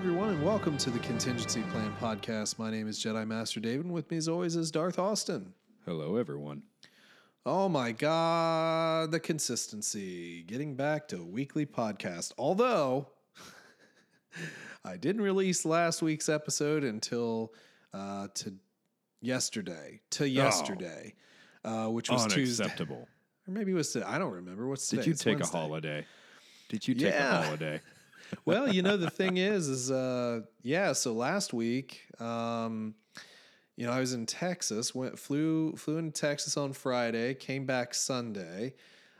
everyone, and welcome to the Contingency Plan podcast. My name is Jedi Master David, and with me, as always, is Darth Austin. Hello, everyone. Oh my God, the consistency. Getting back to a weekly podcast. Although I didn't release last week's episode until uh, to yesterday, to yesterday, uh, which was Tuesday. Unacceptable. Or maybe it was today. I don't remember. What's today? Did you It's take Wednesday. a holiday? Did you take Yeah. a holiday? well, you know the thing is, is uh, yeah. So last week, um, you know, I was in Texas. Went flew flew into Texas on Friday. Came back Sunday.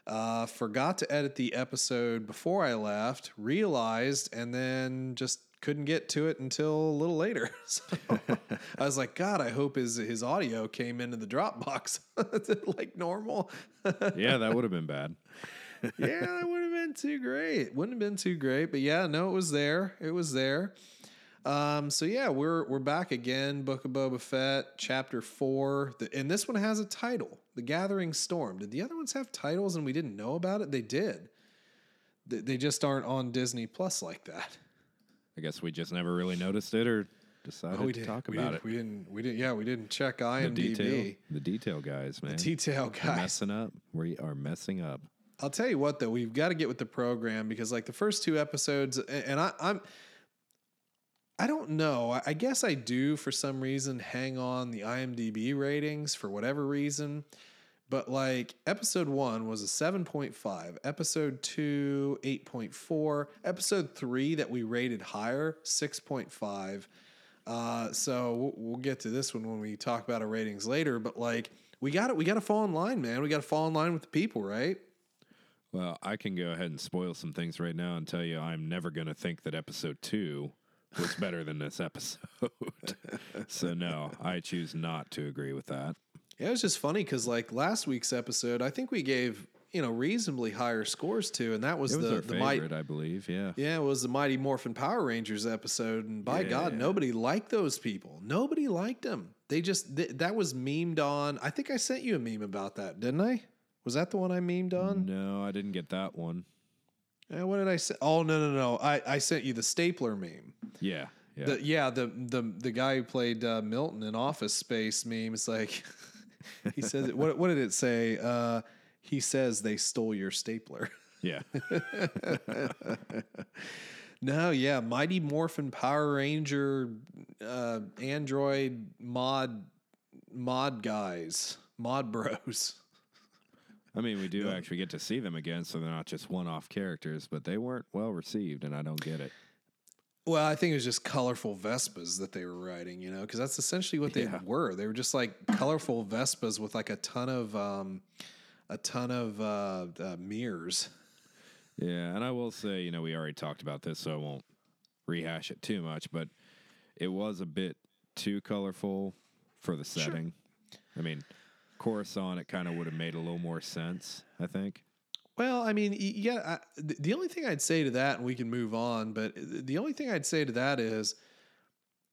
Uh, forgot to edit the episode before I left. Realized, and then just couldn't get to it until a little later. So I was like, God, I hope his his audio came into the Dropbox like normal. yeah, that would have been bad. Yeah, that would have been too great. Wouldn't have been too great, but yeah, no, it was there. It was there. Um, so yeah, we're we're back again. Book of Boba Fett, chapter four, the, and this one has a title: "The Gathering Storm." Did the other ones have titles and we didn't know about it? They did. They, they just aren't on Disney Plus like that. I guess we just never really noticed it or decided Oh, we to did talk we about it. We didn't. We didn't. Yeah, we didn't check the IMDb. detail, the detail guys, man. The detail We're guys. messing up. We are messing up. I'll tell you what, though, we've got to get with the program because, like, the first two episodes, and I, I'm, I don't know. I- guess I do for some reason hang on the IMDb ratings for whatever reason. But like episode one was a 7.5, episode two, 8.4, episode three that we rated higher, 6.5. Uh, so we'll get to this one when we talk about our ratings later. But like, we got it we got to fall in line, man. We got to fall in line with the people, right? Well, I can go ahead and spoil some things right now and tell you I'm never going to think that episode two was better than this episode. so, no, I choose not to agree with that. Yeah, it was just funny because like last week's episode, I think we gave you know reasonably higher scores to, and that was, was the the favorite, mighty I believe. Yeah. yeah, it was the Mighty Morphin Power Rangers episode, and by God, nobody liked those people. Nobody liked them. They just th- that was memed on. I think I sent you a meme about that, didn't I? Was that the one I memed on? No, I didn't get that one. Uh, what did I say? Oh no no no! I I sent you the stapler meme. Yeah. Yeah. The, yeah, the the the guy who played uh, Milton in Office Space meme is like he says what what did it say? Uh, he says they stole your stapler. yeah. no, yeah, Mighty Morphin Power Ranger uh, Android mod mod guys, mod bros. I mean, we do actually get to see them again, so they're not just one off characters, but they weren't well received, and I don't get it. Well, I think it was just colorful Vespas that they were riding, you know, because that's essentially what they Yeah. were. They were just like colorful Vespas with like a ton of um, a ton of uh, uh, mirrors. Yeah, and I will say, you know, we already talked about this, so I won't rehash it too much, but it was a bit too colorful for the setting. I mean, Coruscant, it kind of would have made a little more sense, I think. Well, I mean, yeah. I, the the only thing I'd say to that, and we can move on, but uh, the only thing I'd say to that is,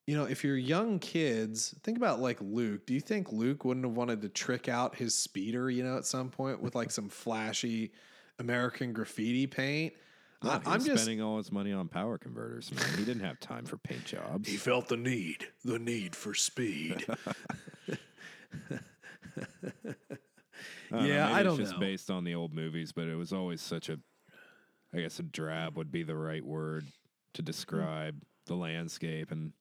you know, if you're young kids, think about like Luke. Do you think Luke wouldn't have wanted to trick out his speeder, you know, at some point with like some flashy American graffiti paint? No, I, I'm just spending all his money on power converters, man. He didn't have time for paint jobs. He felt the need, the need for speed. I Yeah, maybe I don't know. it's just know. based on the old movies, but it was always such a, I guess a drab would be the right word to describe the landscape, and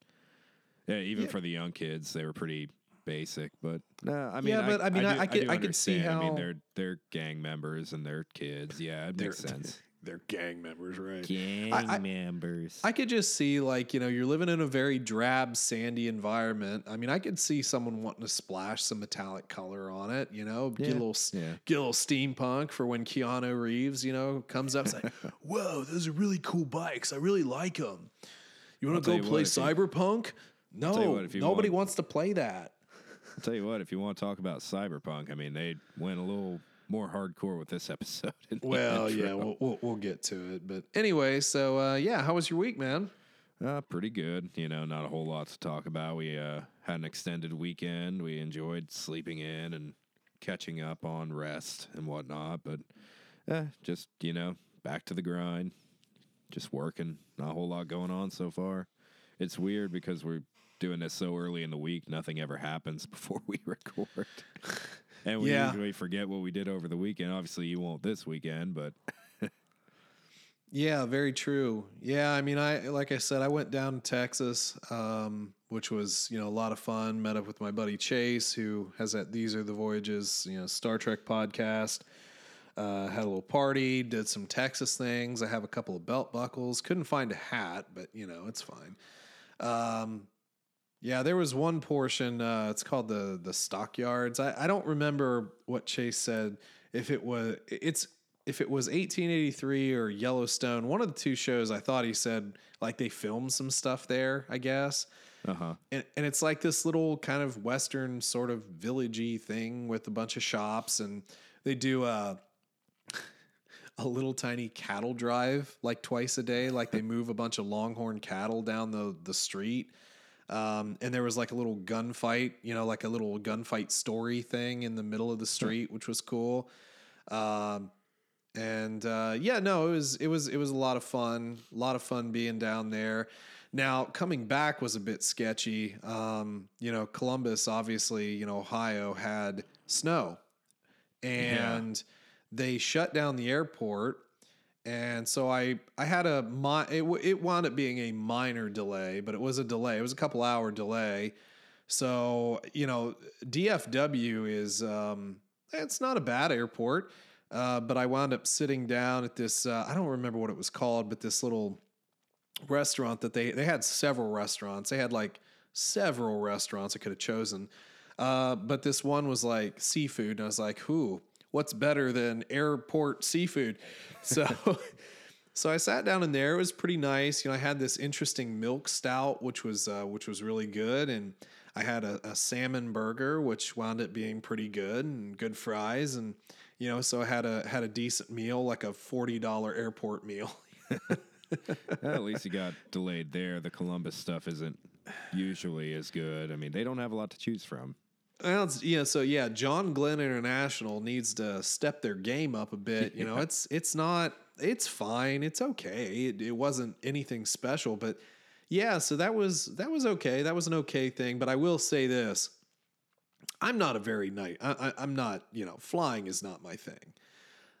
yeah, even Yeah. for the young kids, they were pretty basic. But no, I mean, Yeah, but I mean, I- do- I could- I could see understand. I mean, they're they're gang members and they're kids. Yeah, it makes sense. They're gang members, right? Gang I- members. I could just see like, you know, you're living in a very drab, sandy environment. I mean, I could see someone wanting to splash some metallic color on it, you know, get a little yeah. get a little steampunk for when Keanu Reeves, you know, comes up and like, "Whoa, those are really cool bikes. I really like them. You want to go play Cyberpunk?" you No, what, nobody want- wants to play that. I'll tell you what, if you want to talk about cyberpunk, I mean, they went a little more hardcore with this episode. Well, yeah, we'll, we'll we'll get to it, but anyway, so uh, yeah, how was your week, man? Uh, pretty good. You know, not a whole lot to talk about. We uh, had an extended weekend. We enjoyed sleeping in and catching up on rest and whatnot. But eh, just, you know, back to the grind. Just working. Not a whole lot going on so far. it's weird because we're doing this so early in the week, nothing ever happens before we record. and we Yeah. usually forget what we did over the weekend. Obviously, you won't this weekend, but Yeah, very true. Yeah, I mean, I like I said, I went down to Texas, um, which was you know a lot of fun. Met up with my buddy Chase, who has that These Are the Voyages, you know, Star Trek podcast. Uh, had a little party, did some Texas things. I have a couple of belt buckles. Couldn't find a hat, but you know it's fine. Um, yeah, there was one portion. Uh, it's called the the stockyards. I, I don't remember what Chase said. If it was, it's if it was 1883 or Yellowstone, one of the two shows. I thought he said like they filmed some stuff there. I guess, uh huh. and and it's like this little kind of western sort of villagey thing with a bunch of shops, and they do a a little tiny cattle drive like twice a day. Like they move a bunch of longhorn cattle down the the street. Um, and there was like a little gunfight, you know, like a little gunfight story thing in the middle of the street, which was cool. Um, and uh, yeah, no, it was it was it was a lot of fun. A lot of fun being down there. Now coming back was a bit sketchy. Um, you know, Columbus, obviously, you know, Ohio had snow, and they shut down the airport. And so I I had a it, it wound up being a minor delay, but it was a delay. It was a couple hour delay. So you know, DFW is um, it's not a bad airport, uh, but I wound up sitting down at this. Uh, I don't remember what it was called, but this little restaurant that they they had several restaurants. They had like several restaurants I could have chosen, uh, but this one was like seafood, and I was like, "Who? What's better than airport seafood?" So. So I sat down in there. It was pretty nice. You know, I had this interesting milk stout, which was uh, which was really good, and I had a, a salmon burger, which wound up being pretty good, and good fries, and you know, so I had a had a decent meal, like a forty dollar airport meal. At least you got delayed there. The Columbus stuff isn't usually as good. I mean, they don't have a lot to choose from. Well, it's, yeah, so yeah, John Glenn International needs to step their game up a bit. You know, it's it's not it's fine, it's okay. It, it wasn't anything special, but yeah, so that was that was okay. That was an okay thing. But I will say this: I'm not a very nice. I, I, I'm not. You know, flying is not my thing.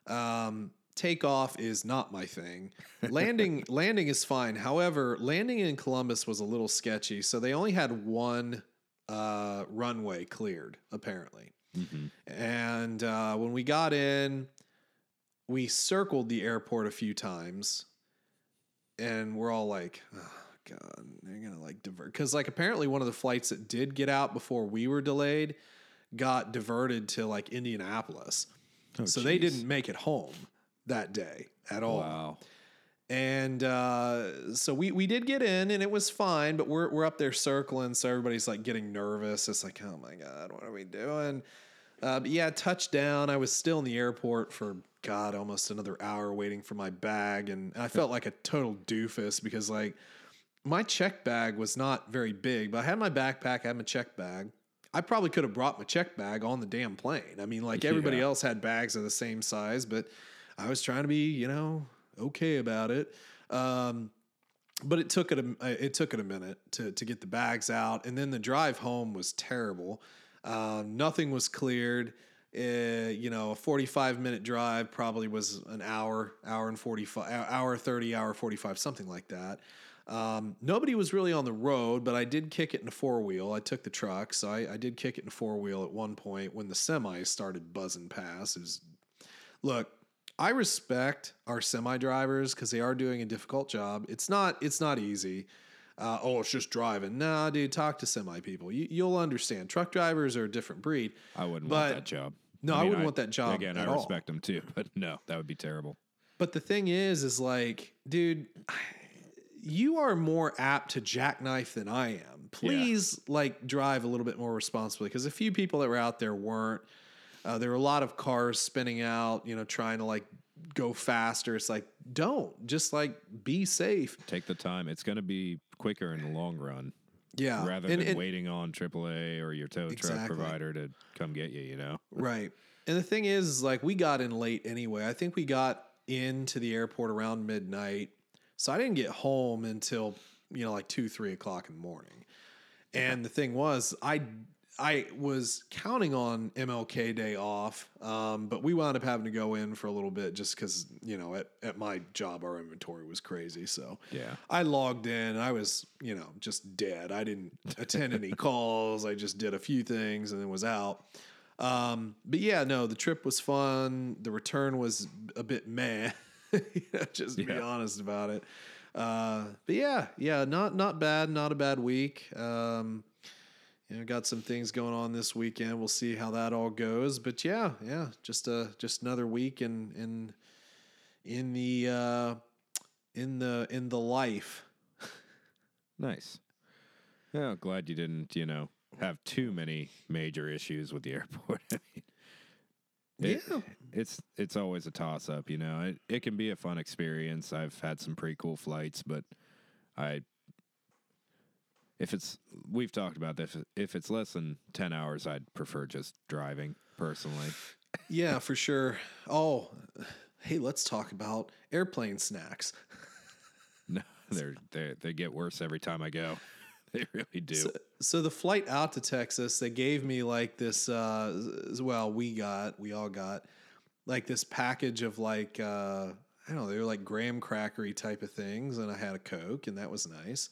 Um, takeoff is not my thing. Landing landing is fine. However, landing in Columbus was a little sketchy. So they only had one uh, runway cleared, apparently. And uh, when we got in, we circled the airport a few times, and we're all like, "Oh God, they're gonna like divert." Because like apparently one of the flights that did get out before we were delayed got diverted to like Indianapolis, so they didn't make it home that day at all. Wow. And uh, so we we did get in, and it was fine. But we're we're up there circling, so everybody's like getting nervous. It's like, oh my god, what are we doing? Uh, but yeah, touchdown. I was still in the airport for God almost another hour waiting for my bag, and I felt like a total doofus because like my check bag was not very big, but I had my backpack, I had my check bag. I probably could have brought my check bag on the damn plane. I mean, like everybody Yeah. else had bags of the same size, but I was trying to be, you know, okay about it. Um, but it took it a it took it a minute to to get the bags out, and then the drive home was terrible. Um, nothing was cleared. Uh, you know, a forty-five minute drive probably was an hour, hour and forty-five, hour thirty, hour forty-five, something like that. Um, nobody was really on the road, but I did kick it in a four wheel. I took the truck, so I, I did kick it in a four wheel at one point when the semis started buzzing past. It was look i respect our semi drivers because they are doing a difficult job. It's not it's not easy. Uh, oh it's just driving. Nah dude talk to semi people. You, you'll understand. Truck drivers are a different breed I wouldn't But- want that job. no, I wouldn't want that job Again, I all. respect them too, but no, that would be terrible. but the thing is is like dude you are more apt to jackknife than i am. Please like drive a little bit more responsibly because a few people that were out there weren't uh, there were a lot of cars spinning out you know trying to like go faster it's like don't just like be safe Take the time. It's going to be quicker in the long run yeah rather And- than and- waiting on AAA or your tow truck provider to come get you, you know? Right. And the thing is, is, like, we got in late anyway. I think we got into the airport around midnight. So I didn't get home until you know, like two, three o'clock in the morning. And the thing was, I I was counting on MLK Day off, um, but we wound up having to go in for a little bit just because you know at, at my job our inventory was crazy. So Yeah. I logged in. And I was you know just dead. I didn't attend any calls. I just did a few things and then was out. Um, but yeah, no, the trip was fun. The return was a bit meh. you know, just to be honest about it. Uh, but yeah, yeah, not not bad. Not a bad week. Um, you know, got some things going on this weekend. We'll see how that all goes. But yeah, yeah, just a just another week in in in the uh, in the in the life. Nice. Yeah, glad you didn't, you know, have too many major issues with the airport. I mean, it- Yeah. it's it's always a toss up, you know. It it can be a fun experience. I've had some pretty cool flights, but I if it's we've talked about this if it's less than 10 hours, I'd prefer just driving personally. Yeah, for sure. Oh, hey, let's talk about airplane snacks. No, they're they they get worse every time I go. They really do. So, so the flight out to Texas, they gave me like this. Uh, well, we got, we all got, like this package of like uh, I don't know, they were like graham crackery type of things, and I had a Coke, and that was nice.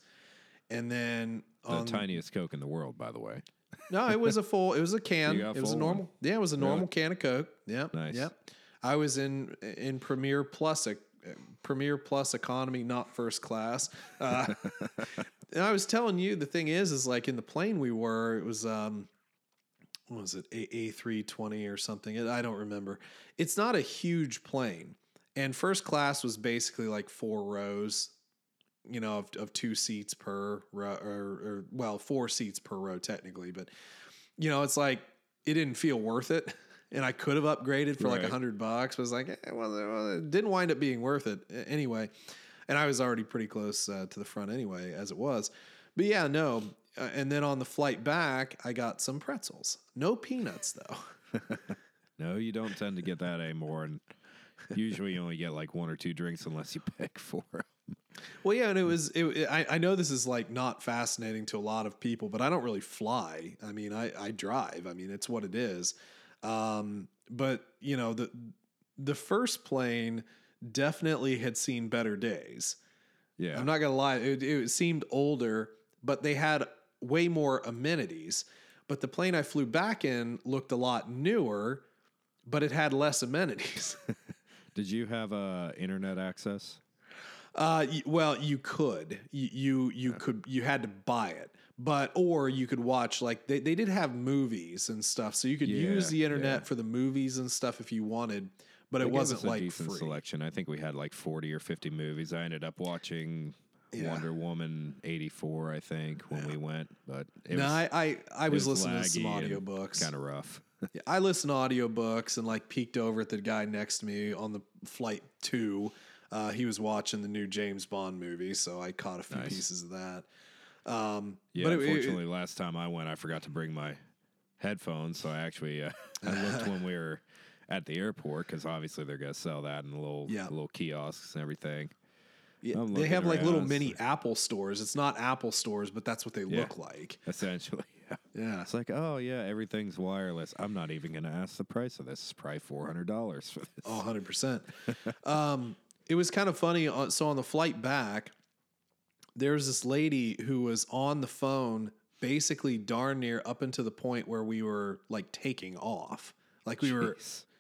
And then the on tiniest Coke in the world, by the way. no, it was a full, it was a can, it was a normal, yeah, it was a normal can of Coke. Yep, Nice. Yep. I was in in Premier Plus, uh, Premier Plus economy, not first class. Uh, and I was telling you, the thing is, is like in the plane we were, it was um, what was it, A A three twenty or something? I don't remember. It's not a huge plane, and first class was basically like four rows, you know, of, of two seats per row, or, or well, four seats per row technically, but you know, it's like it didn't feel worth it. And I could have upgraded for like a hundred bucks, but I was like, eh, well, it didn't wind up being worth it anyway. And I was already pretty close uh, to the front anyway, as it was. But yeah, no. Uh, and then on the flight back, I got some pretzels. No peanuts though. No, you don't tend to get that anymore. And usually you only get like one or two drinks unless you pick for. Well, yeah, and it was. It, I, I know this is like not fascinating to a lot of people, but I don't really fly. I mean, I, I drive. I mean, it's what it is. Um, but you know, the the first plane definitely had seen better days. Yeah. I'm not gonna lie; it, it seemed older, but they had way more amenities. But the plane I flew back in looked a lot newer, but it had less amenities. Did you have uh, internet access? Uh, y- well, you could. You you, you could. You had to buy it, but or you could watch like they, they did have movies and stuff, so you could Yeah, use the internet yeah. for the movies and stuff if you wanted. But They it gave wasn't us a like decent free. selection. I think we had like 40 or 50 movies. I ended up watching Yeah. Wonder Woman 84, I think, when we went. But it No, was I I, I was, listening to some audiobooks. kind of rough. Yeah, I listened to audiobooks and like peeked over at the guy next to me on the flight two. Uh, he was watching the new James Bond movie, so I caught a few Nice. pieces of that. Um, Yeah, but it- it- unfortunately, last time I went, I forgot to bring my headphones. So I actually uh, I looked when we were at the airport because obviously they're gonna sell that in the little Yeah. little kiosks and everything. Yeah, they have like little around, mini Apple stores. It's not Apple stores, but that's what they Yeah. look like. Essentially, yeah. Yeah. It's like, oh yeah, everything's wireless. I'm not even gonna ask the price of this. It's probably four hundred dollars for this. Oh, 100%. um, it was kind of funny. uh, So on the flight back, there's this lady who was on the phone basically darn near up until the point where we were like taking off. Like we were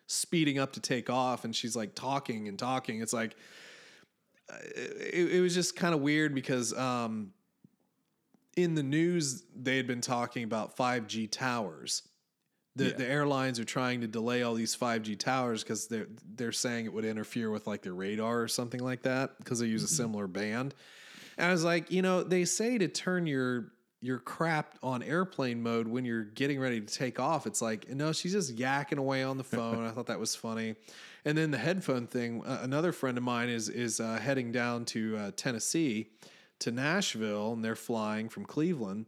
speeding up to take off and she's like talking and talking. It's like, uh, it, it was just kind of weird because um, in the news, they had been talking about 5G towers. The, Yeah. the airlines are trying to delay all these 5G towers because they're they're saying it would interfere with like their radar or something like that because they use a similar band. And I was like, you know, they say to turn your your crap on airplane mode when you're getting ready to take off. It's like, no, she's just yakking away on the phone. I thought that was funny. And then the headphone thing. Uh, another friend of mine is is uh, heading down to uh, Tennessee to Nashville, and they're flying from Cleveland.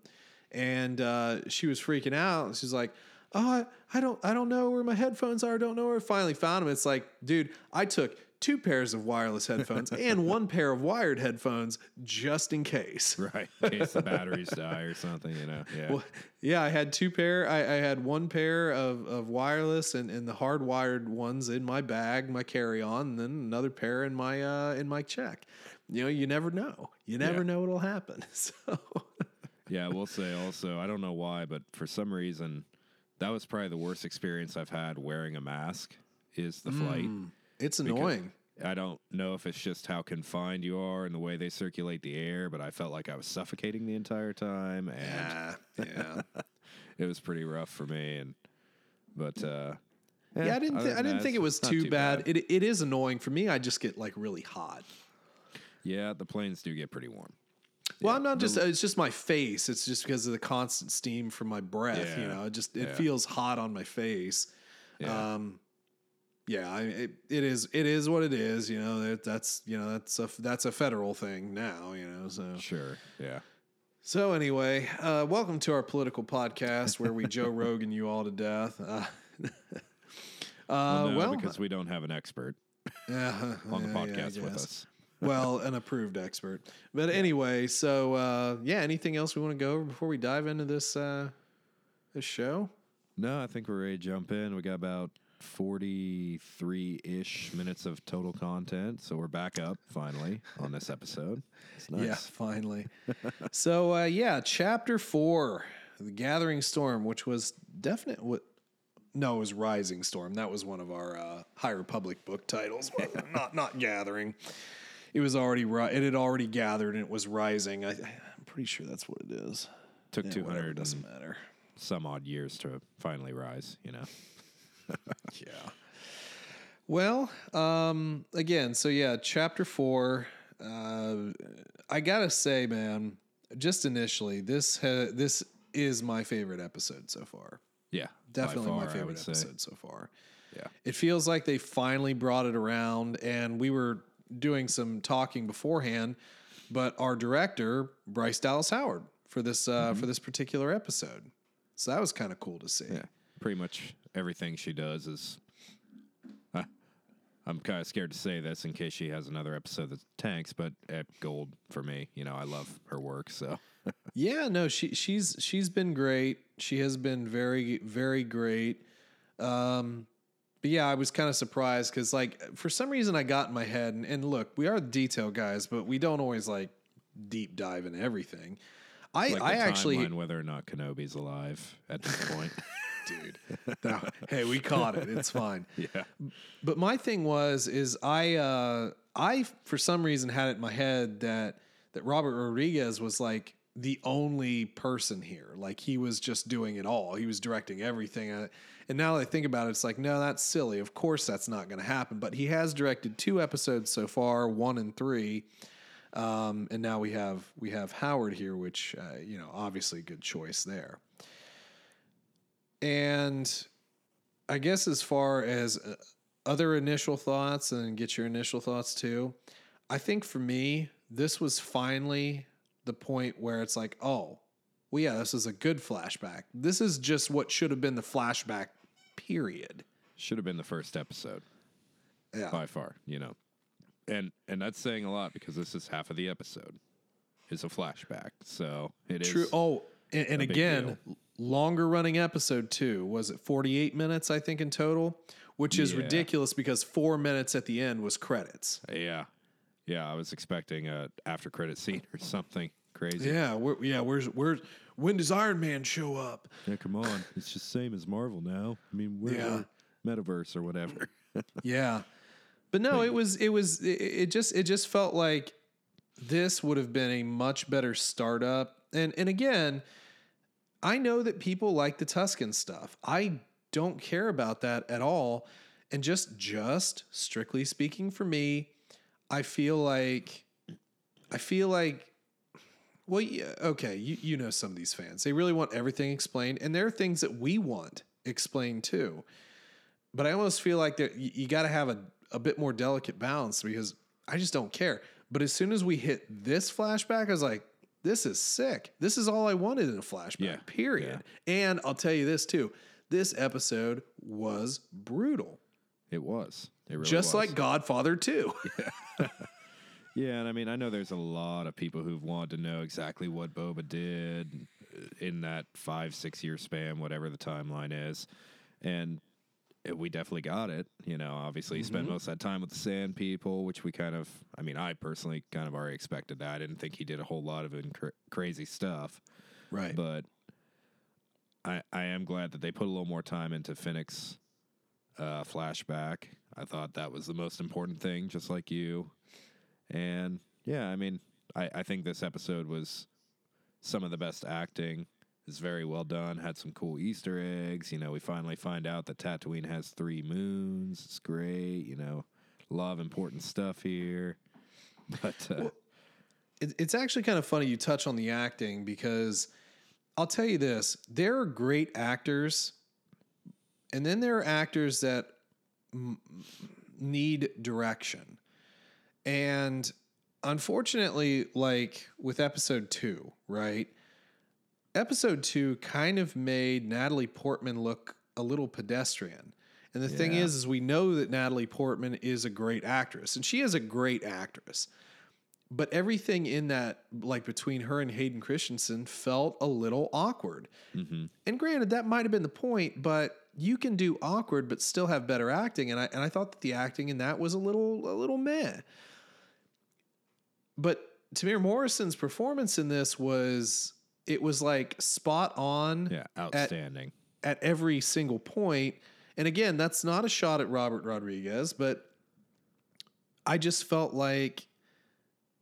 And uh, she was freaking out. She's like, oh, I, I don't, I don't know where my headphones are. I don't know where. I finally found them. It's like, dude, I took two pairs of wireless headphones and one pair of wired headphones just in case. Right. In case the batteries die or something, you know. Yeah. Well, yeah, I had two pair. I, I had one pair of, of wireless and, and the hardwired ones in my bag, my carry on, and then another pair in my uh, in my check. You know, you never know. You never Yeah. know what'll happen. So Yeah, we'll say also, I don't know why, but for some reason, that was probably the worst experience I've had wearing a mask is the flight. it's annoying. I don't know if it's just how confined you are and the way they circulate the air, but I felt like I was suffocating the entire time, and Yeah, yeah. it was pretty rough for me. And but uh, yeah, I didn't. Th- I didn't think it was not too, bad. It it is annoying for me. I just get like really hot. yeah, the planes do get pretty warm. Well, I'm not just. It's just my face. It's just because of the constant steam from my breath. You know, it just it yeah. feels hot on my face. Yeah. Um, yeah, I, it, it is. It is what it is. You know, that, that's you know that's a that's a federal thing now. You know, so Sure. Yeah. so anyway, uh, welcome to our political podcast where we Joe Rogan you all to death. Uh, uh, Well, no, well, because we don't have an expert yeah, on the yeah, yeah, podcast with us. Well, an approved expert. But anyway, so uh, yeah, anything else we want to go over before we dive into this uh, this show? No, I think we're ready to jump in. We got about 43 ish minutes of total content. So we're back up finally on this episode. It's nice. Yeah, finally. so uh, yeah, chapter four, the Gathering Storm, which was definite. What? No, it was Rising Storm. That was one of our uh, High Republic book titles. not not Gathering. It was already ri- it had already gathered and it was rising. I, I'm pretty sure that's what it is. Took Yeah, 200 whatever, doesn't matter. some odd years to finally rise, you know? Yeah. Well, um, again, so yeah, chapter four. Uh, I gotta say, man, just initially, this ha- this is my favorite episode so far. Yeah. by Definitely my far, I favorite would say. episode so far. Yeah. It feels like they finally brought it around, and we were doing some talking beforehand, but our director Bryce Dallas Howard for this uh, for this particular episode, so that was kind of cool to see. Mm-hmm. Yeah. Pretty much everything she does is. Uh, I'm kind of scared to say this in case she has another episode that tanks, but at gold for me, you know, I love her work. So, Yeah, no, she she's she's been great. She has been very very great. Um, but yeah, I was kind of surprised because like for some reason I got in my head and, and look, we are detail guys, but we don't always like deep dive in everything. I like I actually whether or not Kenobi's alive at this point. dude. no, hey, we caught it. It's fine. yeah. But my thing was is I uh I for some reason had it in my head that that Robert Rodriguez was like the only person here. Like he was just doing it all. He was directing everything. And now that I think about it, it's like, no, that's silly. Of course that's not going to happen. But he has directed two episodes so far, one and three. Um, and now we have we have Howard here, which uh, you know, obviously good choice there. And I guess as far as uh, other initial thoughts and get your initial thoughts too, I think for me, this was finally the point where it's like, oh, well, yeah, this is a good flashback. This is just what should have been the flashback, period. Should have been the first episode Yeah. by far, you know. And and that's saying a lot because this is half of the episode. Is a flashback. So it is True. Oh, and, and big again, longer running episode too. Was it 48 minutes, I think, in total? Which is Yeah. ridiculous because four minutes at the end was credits. Yeah. Yeah, I was expecting a after credit scene or something crazy. Yeah, where, yeah. Where's where's when does Iron Man show up? Yeah, come on. It's just same as Marvel now. I mean, we're Yeah. metaverse or whatever. Yeah, but no, it was it was it, it just it just felt like this would have been a much better startup. And and again, I know that people like the Tusken stuff. I don't care about that at all. And just just strictly speaking for me, I feel like I feel like well, yeah, okay, you you know some of these fans. They really want everything explained and there are things that we want explained too. But I almost feel like that you, you got to have a, a bit more delicate balance because I just don't care. But as soon as we hit this flashback, I was like, this is sick. This is all I wanted in a flashback, Yeah, period. And I'll tell you this too This episode was brutal, It was. It really just was. like Godfather 2. Yeah, and I mean, I know there's a lot of people who've wanted to know exactly what Boba did in that five, six year span, whatever the timeline is. And we definitely got it. You know, obviously, he spent most of that time with the Sand People, which we kind of, I mean, I personally kind of already expected that. I didn't think he did a whole lot of incra- crazy stuff. right. But I, I am glad that they put a little more time into Fennec's uh, flashback. I thought that was the most important thing, just like you. And yeah, I mean, I, I think this episode was some of the best acting. It's very well done. Had some cool Easter eggs. You know, we finally find out that Tatooine has three moons. It's great. You know, a lot of important stuff here. But uh, it, it's actually kind of funny you touch on the acting because I'll tell you this: there are great actors, and then there are actors that m- need direction. And unfortunately, like with episode two, right? Episode two kind of made Natalie Portman look a little pedestrian. And the thing is, is we know that Natalie Portman is a great actress, and she is a great actress but everything in that like between her and Hayden Christensen felt a little awkward. Mm-hmm. And granted, that might have been the point, but you can do awkward but still have better acting. And I and I thought that the acting in that was a little a little meh. But Temuera Morrison's performance in this was it was like spot on yeah, outstanding. at every single point. And again, that's not a shot at Robert Rodriguez, but I just felt like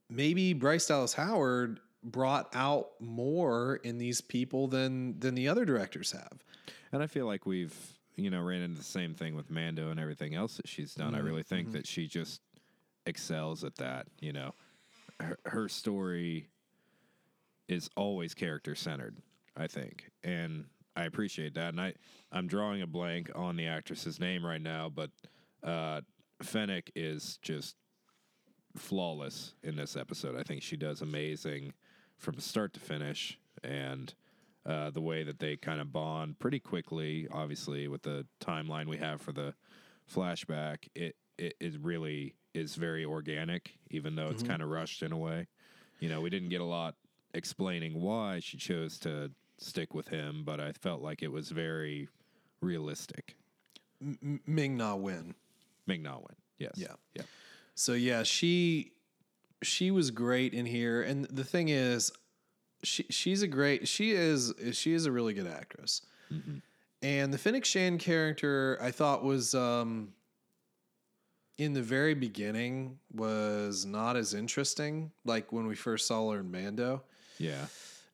maybe Bryce Dallas Howard brought out more in these people than than the other directors have. And I feel like we've, you know, ran into the same thing with Mando and everything else that she's done. I mm-hmm. really think mm-hmm. that she just excels at that. You know, her, her story is always character centered. I think, and I appreciate that. And I, I'm drawing a blank on the actress's name right now, but uh, Fennec is just flawless in this episode. I think she does amazing from start to finish, and uh, the way that they kind of bond pretty quickly. Obviously, with the timeline we have for the flashback, it it, it really is very organic, even though it's kind of rushed in a way. You know, we didn't get a lot explaining why she chose to stick with him, but I felt like it was very realistic. M- Ming Na Wen. Ming Na Wen, yes, Yeah. yeah, So yeah, she she was great in here, and the thing is, she she's a great she is she is a really good actress, and the Fennec Shand character I thought was um in the very beginning was not as interesting like when we first saw her in Mando. yeah.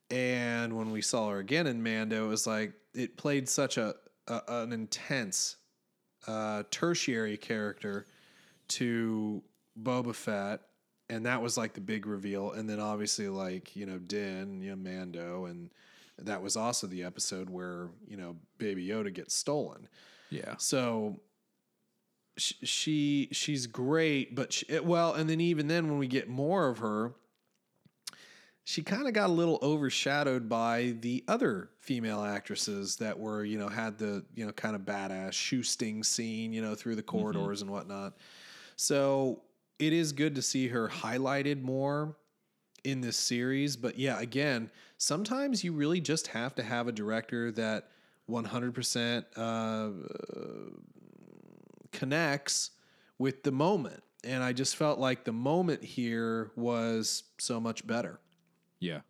And when we saw her again in Mando, it was like it played such a, a an intense uh, tertiary character to Boba Fett, and that was like the big reveal. And then obviously, like you know, Din, you know, Mando, and that was also the episode where you know Baby Yoda gets stolen. Yeah. So she she's great, but she, well, and then even then when we get more of her, she kind of got a little overshadowed by the other female actresses that were you know had the you know kind of badass shoe sting scene you know through the corridors and whatnot. So it is good to see her highlighted more in this series. But yeah, again, sometimes you really just have to have a director that 100% uh, connects with the moment. And I just felt like the moment here was so much better. Yeah.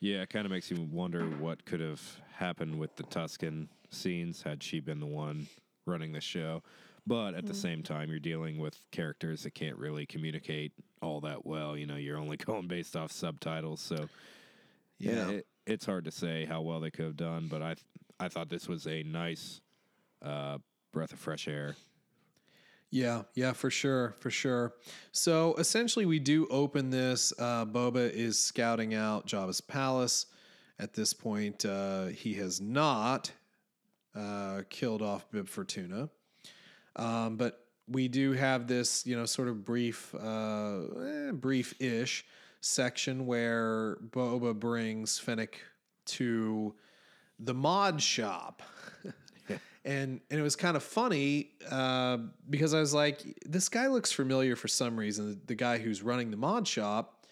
Yeah, it kind of makes you wonder what could have happened with the Tusken scenes had she been the one running the show. But at the same time, you're dealing with characters that can't really communicate all that well. You know, you're only going based off subtitles. So, yeah, it, it's hard to say how well they could have done. But I, th- I thought this was a nice uh, breath of fresh air. Yeah, yeah, for sure, for sure. So essentially, we do open this. Uh, Boba is scouting out Jabba's palace. At this point, uh, he has not uh, killed off Bib Fortuna, um, but we do have this, you know, sort of brief, uh, eh, brief-ish section where Boba brings Fennec to the mod shop. And and it was kind of funny uh, because I was like, this guy looks familiar for some reason. The, the guy who's running the mod shop,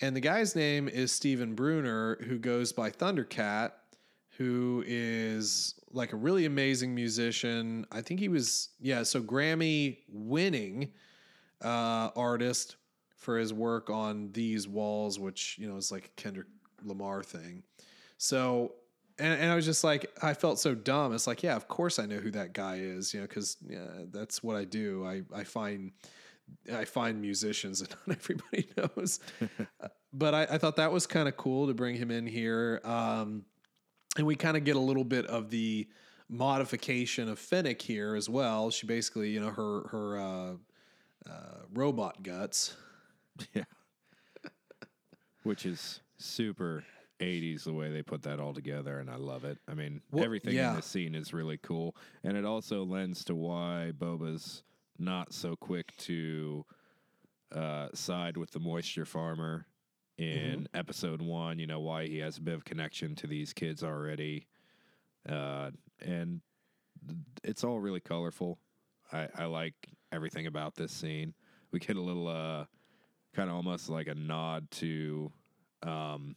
and the guy's name is Stephen Bruner, who goes by Thundercat, who is like a really amazing musician. I think he was yeah, so Grammy winning uh, artist for his work on these walls, which you know is like a Kendrick Lamar thing. So and, and I was just like, I felt so dumb. It's like, yeah, of course I know who that guy is, you know, because yeah, that's what I do. I, I find I find musicians and not everybody knows. but I, I, thought that was kind of cool to bring him in here. Um, and we kind of get a little bit of the modification of Fennec here as well. She basically, you know, her her uh, uh, robot guts. Yeah. Which is super 80s the way they put that all together and I love it. I mean, well, everything yeah. in this scene is really cool and it also lends to why Boba's not so quick to uh, side with the moisture farmer in mm-hmm. episode 1, you know, why he has a bit of connection to these kids already. Uh, and it's all really colorful. I, I like everything about this scene. We get a little uh kind of almost like a nod to um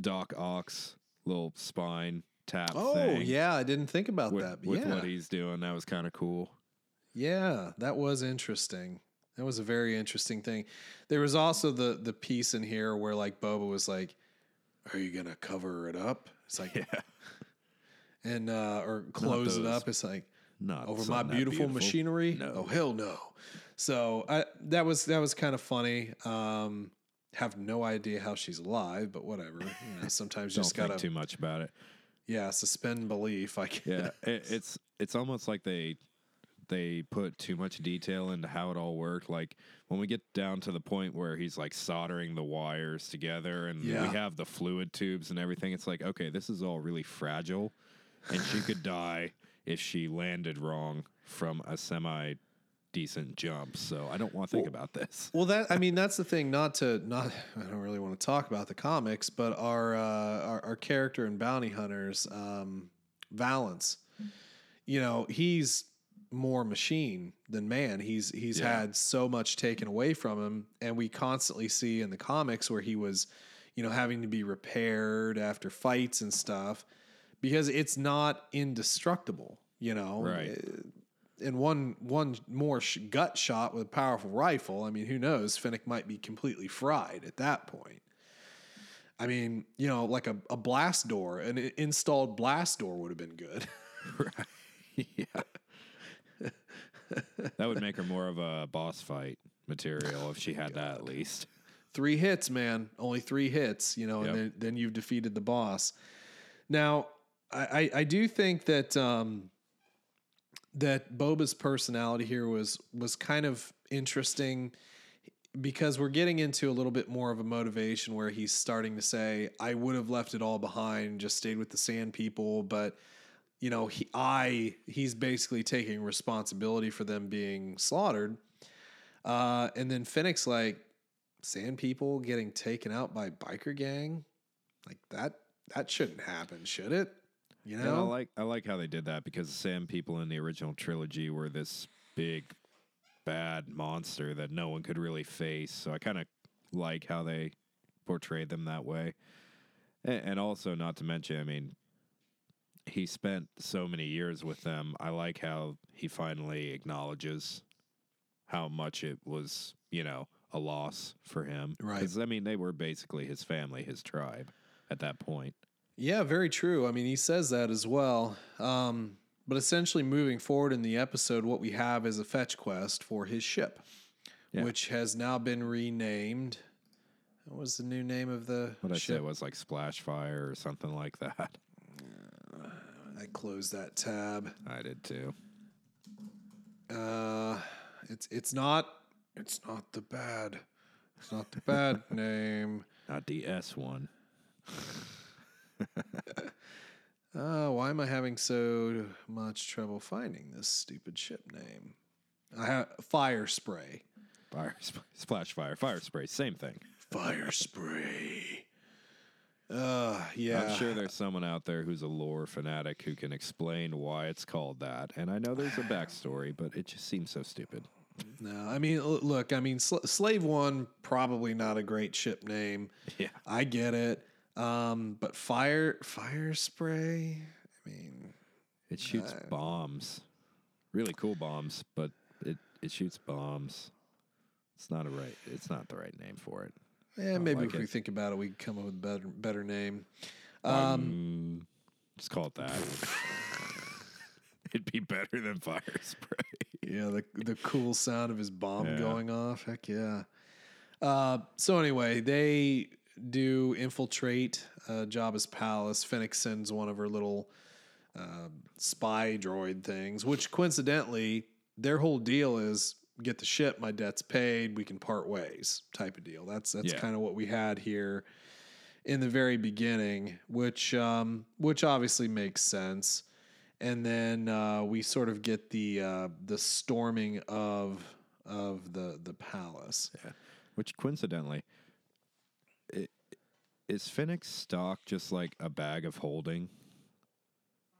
Doc Ock's little spine tap. Oh yeah, I didn't think about with, that. With yeah. what he's doing, that was kind of cool. Yeah, that was interesting. That was a very interesting thing. There was also the the piece in here where like Boba was like, "Are you gonna cover it up?" It's like, yeah, and uh, or close it up. It's like, not over my beautiful, beautiful, machinery. No. Oh hell no. So I that was that was kind of funny. Um, have no idea how she's alive, but whatever. You know, sometimes you just gotta too much about it. Yeah, suspend belief. I guess. Yeah, it, it's it's almost like they they put too much detail into how it all worked. Like when we get down to the point where he's like soldering the wires together, and yeah. we have the fluid tubes and everything. It's like okay, this is all really fragile, and she could die if she landed wrong from a semi decent jump. So I don't want to think well, about this. Well, that I mean, that's the thing. Not to not. I don't really want to talk about the comics, but our uh, our, our, character in Bounty Hunters, um, Valance. You know, he's more machine than man. He's he's yeah. had so much taken away from him, and we constantly see in the comics where he was, you know, having to be repaired after fights and stuff because it's not indestructible. You know, right? In one one more sh- gut shot with a powerful rifle, I mean, who knows? Fennec might be completely fried at that point. I mean, you know, like a, a blast door, an installed blast door would have been good. right. Yeah. that would make her more of a boss fight material if she had God. that at least. Three hits, man. Only three hits, you know, yep. and then, then you've defeated the boss. Now, I, I, I do think that um, that Boba's personality here was was kind of interesting because we're getting into a little bit more of a motivation where he's starting to say, "I would have left it all behind, just stayed with the Sand People," but you know, he I he's basically taking responsibility for them being slaughtered. Uh, and then Fennec's like, "Sand People getting taken out by biker gang, like that that shouldn't happen, should it?" You know, and I like I like how they did that because the Sand People in the original trilogy were this big bad monster that no one could really face. So I kind of like how they portrayed them that way. And, and also, not to mention, I mean, he spent so many years with them. I like how he finally acknowledges how much it was, you know, a loss for him. Right. Because, I mean, they were basically his family, his tribe at that point. Yeah, very true. I mean, he says that as well. Um, but essentially, moving forward in the episode, what we have is a fetch quest for his ship, yeah. which has now been renamed. What was the new name of the what I say was like Splash Fire or something like that. Uh, I closed that tab. I did too. Uh, it's it's not it's not the bad. It's not the bad name. Not the S one. uh, why am I having so much trouble finding this stupid ship name? I have fire spray. Fire splash fire, fire spray, same thing. Fire spray. Uh, yeah. I'm sure there's someone out there who's a lore fanatic who can explain why it's called that. And I know there's a backstory, but it just seems so stupid. No, I mean, look, I mean, Sl- Slave One probably not a great ship name. Yeah. I get it. Um, but fire fire spray. I mean, It shoots bombs. Really cool bombs, but it, it shoots bombs. It's not a right it's not the right name for it. yeah, maybe like if we think about it, we can come up with a better better name. Um just call it that. It'd be better than fire spray. Yeah, the the cool sound of his bomb Yeah. going off. Heck yeah. Uh, so anyway, they do infiltrate uh, Jabba's palace. Fennec sends one of her little uh, spy droid things, which coincidentally, their whole deal is get the ship, my debt's paid, we can part ways type of deal. That's that's Yeah. kind of what we had here in the very beginning, which um, which obviously makes sense. And then uh, we sort of get the uh, the storming of of the the palace. Yeah. Which coincidentally, is Fennec's stock just like a bag of holding?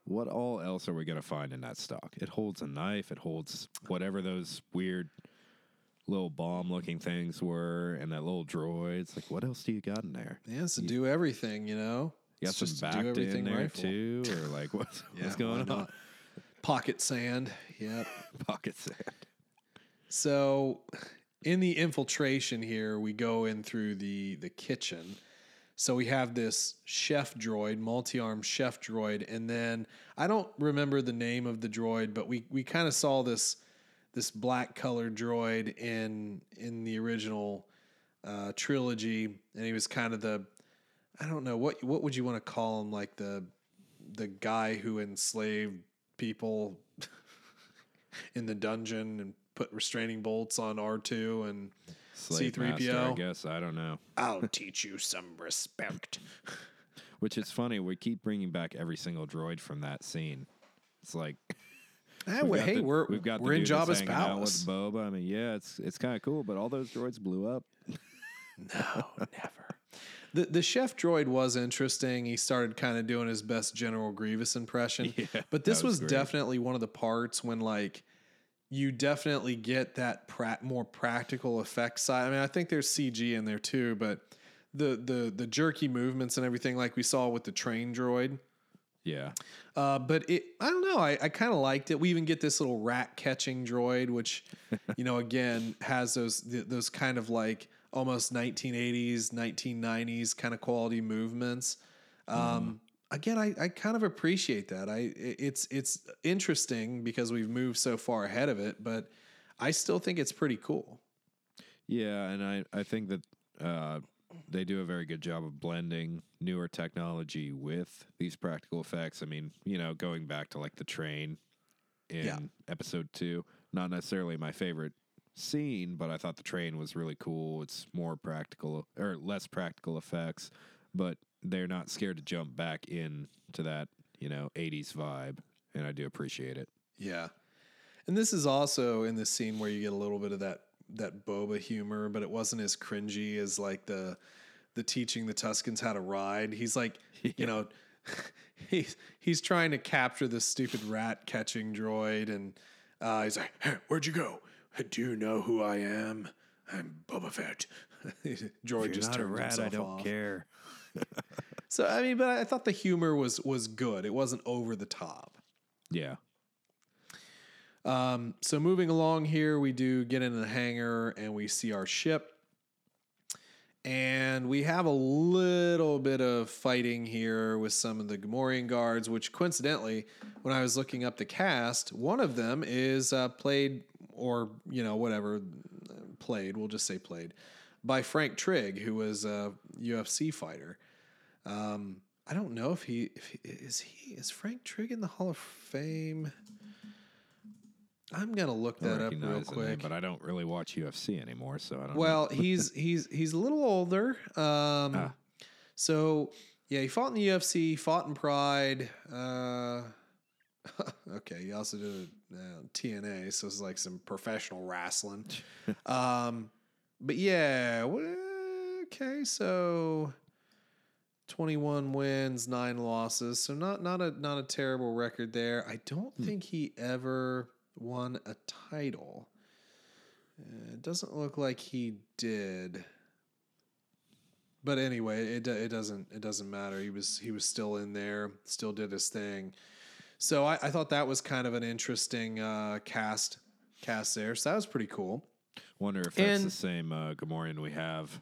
What all else are we going to find in that stock? It holds a knife, it holds whatever those weird little bomb looking things were, and that little droid. It's like, what else do you got in there? Yeah, it's to do everything, you know. You got It's some to in there rifle. too? Or like, what's, Yeah, what's going on? Pocket sand. Yep. Pocket sand. So, in the infiltration here, we go in through the the kitchen. So we have this chef droid, multi-armed chef droid, and then I don't remember the name of the droid, but we we kind of saw this this black colored droid in in the original uh, trilogy, and he was kind of the I don't know what what would you want to call him, like the the guy who enslaved people in the dungeon and put restraining bolts on R2 and Slave master, I C3PO. i guess. I don't know. I'll teach you some respect. Which is funny. We keep bringing back every single droid from that scene. It's like Hey, we've well, got hey the- we're we've got we're in dude that's Jabba's hanging out palace. with Boba. I mean, yeah, it's it's kind of cool, but all those droids blew up. No, never. The the chef droid was interesting. He started kind of doing his best General Grievous impression. Yeah, but this was was, definitely one of the parts when like you definitely get that pra- more practical effect side. I mean, I think there's CG in there too, but the the the jerky movements and everything like we saw with the train droid. Yeah, Uh, but it, I don't know. I, I kind of liked it. We even get this little rat catching droid, which, you know, again has those th- those kind of like almost 1980s, 1990s kind of quality movements. Um, Again, I, I kind of appreciate that. I it's it's interesting because we've moved so far ahead of it, but I still think it's pretty cool. yeah, and I I think that uh, they do a very good job of blending newer technology with these practical effects. I mean, you know, going back to like the train in Yeah. episode two, not necessarily my favorite scene, but I thought the train was really cool. It's more practical or less practical effects, but they're not scared to jump back in to that, you know, 80s vibe, and I do appreciate it. Yeah. And this is also in this scene where you get a little bit of that that boba humor, but it wasn't as cringy as like the the teaching the Tuskens how to ride. He's like, you know, he's he's trying to capture this stupid rat catching droid and uh, he's like, hey, "Where'd you go? Do you know who I am? I'm Boba Fett." droid just turns himself off. care. So I mean, but I thought the humor was was good. It wasn't over the top. Yeah. Um, so moving along here, we do get into the hangar and we see our ship. And we have a little bit of fighting here with some of the Gamorrean guards, which coincidentally, when I was looking up the cast, one of them is uh, played, or, you know, whatever, played, we'll just say played, by Frank Trigg, who was a UFC fighter. Um, I don't know if he, if he is he is Frank Trigg in the Hall of Fame. I'm gonna look that up real recognize the name, quick. but I don't really watch UFC anymore, so I don't Well, he's he's he's a little older. Um, Ah. So yeah, he fought in the UFC, fought in Pride. Uh, okay, he also did uh, TNA, so it's like some professional wrestling. um, but yeah, okay, so 21 wins, 9 losses. So not not a not a terrible record there. I don't think he ever won a title. Uh, it doesn't look like he did. But anyway, it it doesn't it doesn't matter. He was he was still in there, still did his thing. So I, I thought that was kind of an interesting uh, cast cast there. So that was pretty cool. Wonder if that's And- the same uh, Gamorrean we have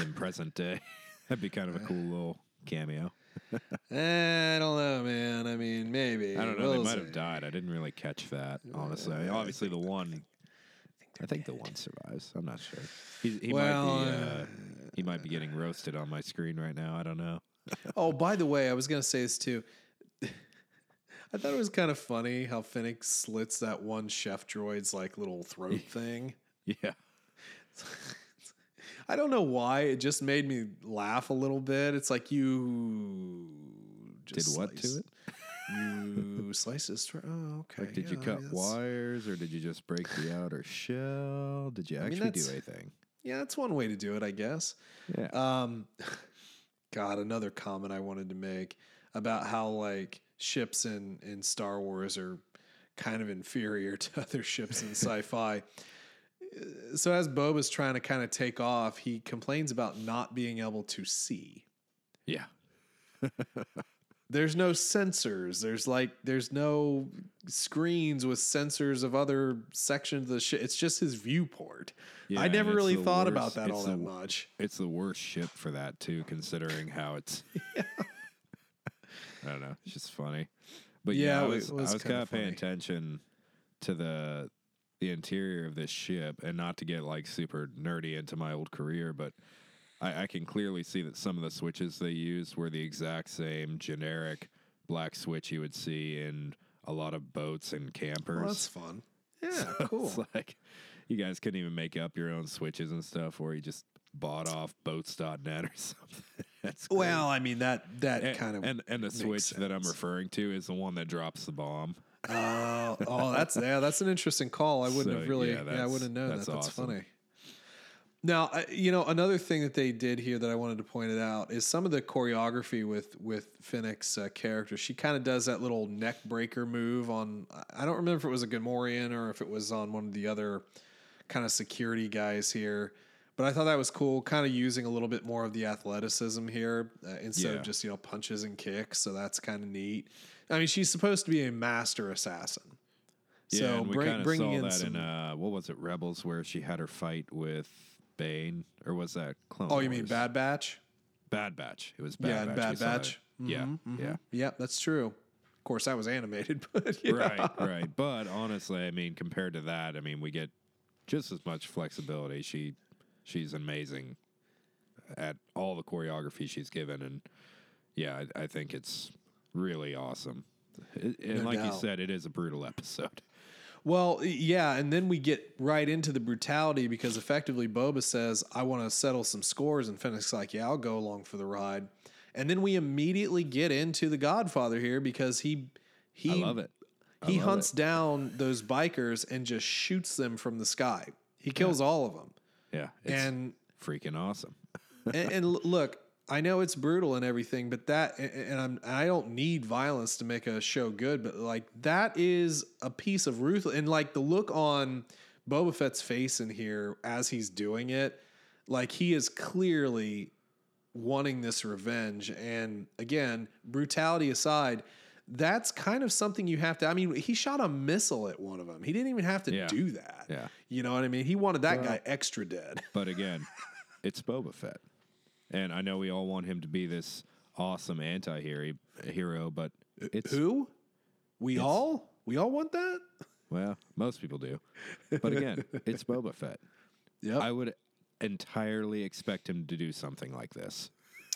in present day. That'd be kind of a cool little cameo. I don't know, man. I mean, maybe. I don't know. We'll they might have died. I didn't really catch that, honestly. Obviously, the one. I think the one survives. I'm not sure. He's, he Well, might be. Uh, uh, he might be getting roasted on my screen right now. I don't know. Oh, by the way, I was gonna say this too. I thought it was kind of funny how Fennec slits that one chef droid's like little throat thing. Yeah. I don't know why. It just made me laugh a little bit. It's like you Did what to it? You slice his throat. Oh, okay. Like, did you cut that's- wires or did you just break the outer shell? Did you mean, actually do anything? Yeah, that's one way to do it, I guess. Yeah. Um, God, another comment I wanted to make about how like ships in in Star Wars are kind of inferior to other ships in sci-fi. So as Bob is trying to kind of take off, he complains about not being able to see. yeah. There's no sensors. There's like there's no screens with sensors of other sections of the ship. It's just his viewport. Yeah, I never really thought worst- about that all the that much. It's the worst ship for that too, considering how it's. I don't know. It's just funny, but Yeah, yeah, I was, was I was kinda paying attention to the the interior of this ship, and not to get like super nerdy into my old career, but I, I can clearly see that some of the switches they used were the exact same generic black switch you would see in a lot of boats and oh, campers. Well, that's fun. Yeah, cool. It's like you guys couldn't even make up your own switches and stuff, or you just bought off boats.net or something. That's. Well, I mean that that and, kind of and and the switch that I'm referring to is the one that drops the bomb. Oh, oh, that's yeah, that's an interesting call. I wouldn't So, have really, yeah, yeah, I wouldn't have known that's that. That's awesome. funny. Now, you know, another thing that they did here that I wanted to point it out is some of the choreography with with Fennec's uh, character. She kind of does that little neck breaker move on. I don't remember if it was a Gamorrean or if it was on one of the other kind of security guys here. But I thought that was cool, kind of using a little bit more of the athleticism here uh, instead Yeah. of just you know punches and kicks. So that's kind of neat. I mean, she's supposed to be a master assassin. Yeah, so we bring, kind of bringing saw in that some. in uh, what was it, Rebels, where she had her fight with Bane, or was that Clone? oh, you mean Bad Batch? Bad Batch? It was Bad yeah, Batch. Bad Batch. it. Yeah, Mhm, yeah. Yep, that's true. Of course, that was animated, but yeah. Right, right. But honestly, I mean, compared to that, I mean, we get just as much flexibility. She, she's amazing at all the choreography she's given, and yeah, I, I think it's really awesome. It- and No like you said, it is a brutal episode. Well, yeah, and then we get right into the brutality because effectively Boba says, "I want to settle some scores," and Fennec's like, "Yeah, I'll go along for the ride." And then we immediately get into the Godfather here because he he I love it. I he love hunts it. down those bikers and just shoots them from the sky. He kills all of them, Yeah, it's and freaking awesome. and, and look, I know it's brutal and everything, but that and- I'm I don't need violence to make a show good, but like that is a piece of ruthless and like the look on Boba Fett's face in here as he's doing it, like he is clearly wanting this revenge. And again, brutality aside, that's kind of something you have to. I mean, he shot a missile at one of them. He didn't even have to Yeah. do that. Yeah. You know what I mean? He wanted that Well- guy extra dead. But again, it's Boba Fett. And I know we all want him to be this awesome anti hero, but uh, it's Who? We all? We all want that? well, most people do. But again, it's Boba Fett. Yep. I would entirely expect him to do something like this.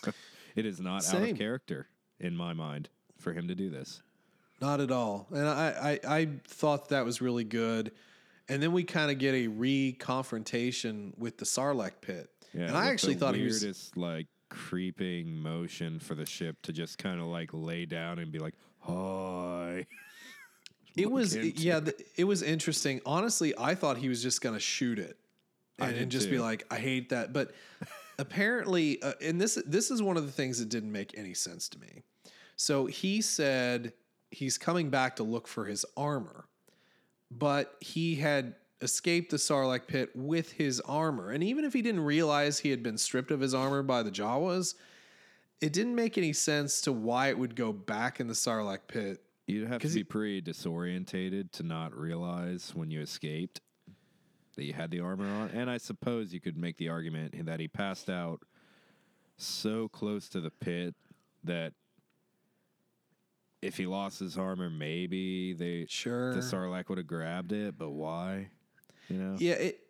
it is not out of character in my mind for him to do this. Not at all. And I, I, I thought that was really good. And then we kind of get a re-confrontation with the Sarlacc pit. Yeah, and I actually thought he was like creeping motion for the ship to just kind of like lay down and be like, "Hi." it was yeah, the, it was interesting. Honestly, I thought he was just going to shoot it and, and just be like, I hate that. But apparently, uh, and this this is one of the things that didn't make any sense to me. So he said he's coming back to look for his armor, but he had escaped the Sarlacc pit with his armor. And even if he didn't realize he had been stripped of his armor by the Jawas, it didn't make any sense to why it would go back in the Sarlacc pit. You'd have to be he- pretty disorientated to not realize when you escaped that you had the armor on. And I suppose you could make the argument that he passed out so close to the pit that if he lost his armor, maybe they Sure. the Sarlacc would have grabbed it, but why? You know? Yeah, it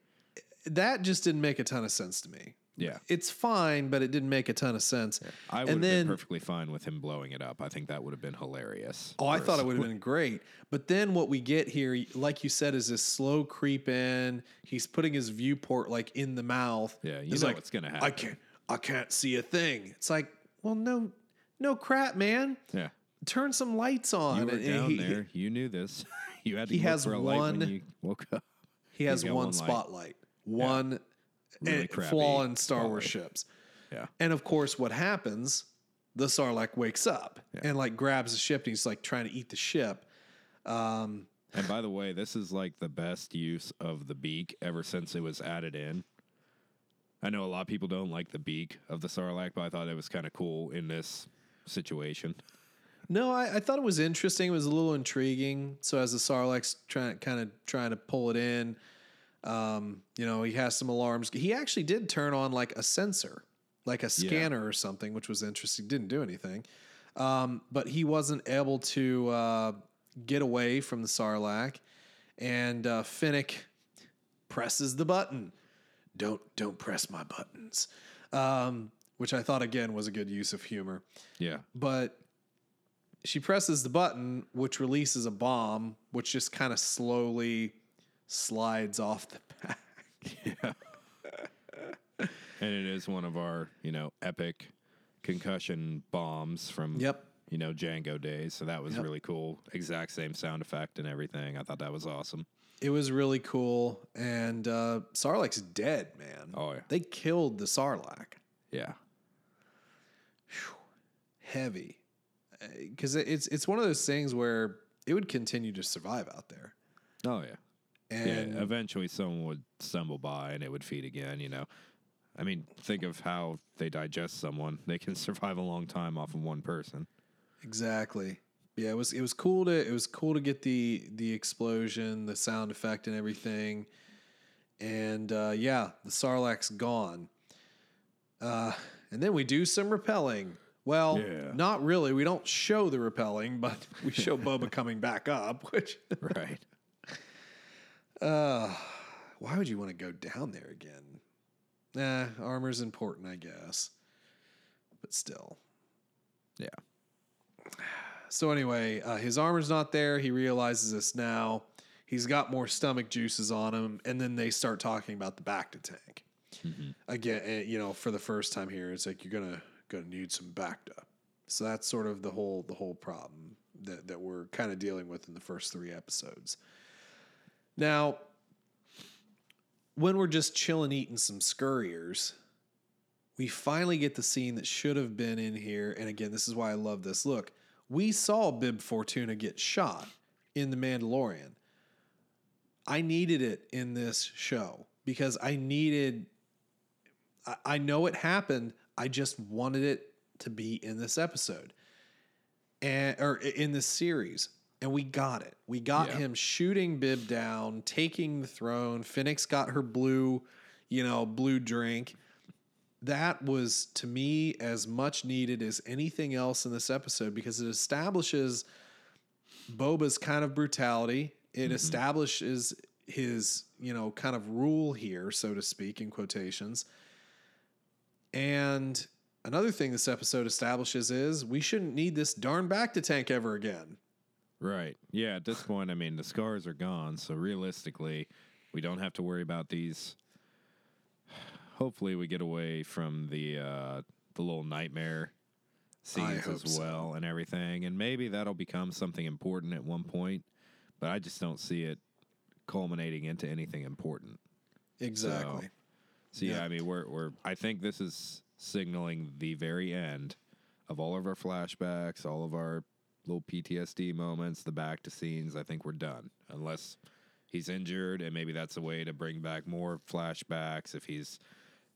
that just didn't make a ton of sense to me. Yeah. It's fine, but it didn't make a ton of sense. I would and have then been perfectly fine with him blowing it up. I think that would have been hilarious. Oh, I thought it would have been great. But then what we get here, like you said, is this slow creep in. He's putting his viewport like in the mouth. Yeah, you It's know like, what's gonna happen. I can't I can't see a thing. It's like, well, no, no crap, man. Yeah. Turn some lights on. You were And- down he, there. You knew this. You had to He has for a light one- when you woke up. He has one, one light. spotlight, one Really eh, crappy flaw in Star Wars ships. Yeah. And of course, what happens? The Sarlacc wakes up and like grabs the ship and he's like trying to eat the ship. Um, And by the way, this is like the best use of the beak ever since it was added in. I know a lot of people don't like the beak of the Sarlacc, but I thought it was kind of cool in this situation. No, I, I thought it was interesting. It was a little intriguing. So as the Sarlacc's trying, kind of trying to pull it in, um, you know, he has some alarms. He actually did turn on like a sensor, like a scanner or something, which was interesting. Didn't do anything, um, but he wasn't able to uh, get away from the Sarlacc, and uh, Fennec presses the button. Don't don't press my buttons, um, which I thought again was a good use of humor Yeah. but she presses the button, which releases a bomb, which just kind of slowly slides off the back. Yeah. And it is one of our, you know, epic concussion bombs from Yep. you know, Django days. So that was Yep. really cool. Exact same sound effect and everything. I thought that was awesome. It was really cool. And uh, Sarlacc's dead, man. Oh, yeah. They killed the Sarlacc. Yeah. Heavy. Because it's, it's one of those things where it would continue to survive out there. Oh yeah. And yeah. Eventually someone would stumble by and it would feed again, you know. I mean, think of how they digest someone. They can survive a long time off of one person. Exactly. Yeah, it was it was cool to it was cool to get the the explosion, the sound effect, and everything. And uh, yeah, the Sarlacc's gone. Uh, and then we do some repelling. Well, Yeah. not really. We don't show the repelling, but we show Boba coming back up. Which, Right. uh, why would you want to go down there again? Nah, armor's important, I guess, but still. Yeah. So anyway, uh, his armor's not there. He realizes this now. He's got more stomach juices on him, and then they start talking about the Bacta tank again. eh, You know, for the first time here, it's like you're gonna gonna need some Bacta. So that's sort of the whole the whole problem that that we're kind of dealing with in the first three episodes. Now, when we're just chilling, eating some scurriers, we finally get the scene that should have been in here. And again, this is why I love this. Look, we saw Bib Fortuna get shot in The Mandalorian. I needed it in this show because I needed, I know it happened. I just wanted it to be in this episode and or in this series. And we got it. We got Yeah. him shooting Bib down, taking the throne. Fennec's got her blue, you know, blue drink that was to me as much needed as anything else in this episode because it establishes Boba's kind of brutality. It mm-hmm. establishes his, you know, kind of rule here, so to speak, in quotations. And another thing this episode establishes is we shouldn't need this darn Bacta tank ever again. Right. Yeah, at this point, I mean, the scars are gone, so realistically, we don't have to worry about these. Hopefully, we get away from the uh, the little nightmare scenes as so. well and everything, and maybe that'll become something important at one point. But I just don't see it culminating into anything important. Exactly. So yeah, Yeah. I mean, we're we're. I think this is signaling the very end of all of our flashbacks, all of our little PTSD moments, the Bacta scenes. I think we're done, unless he's injured, and maybe that's a way to bring back more flashbacks if he's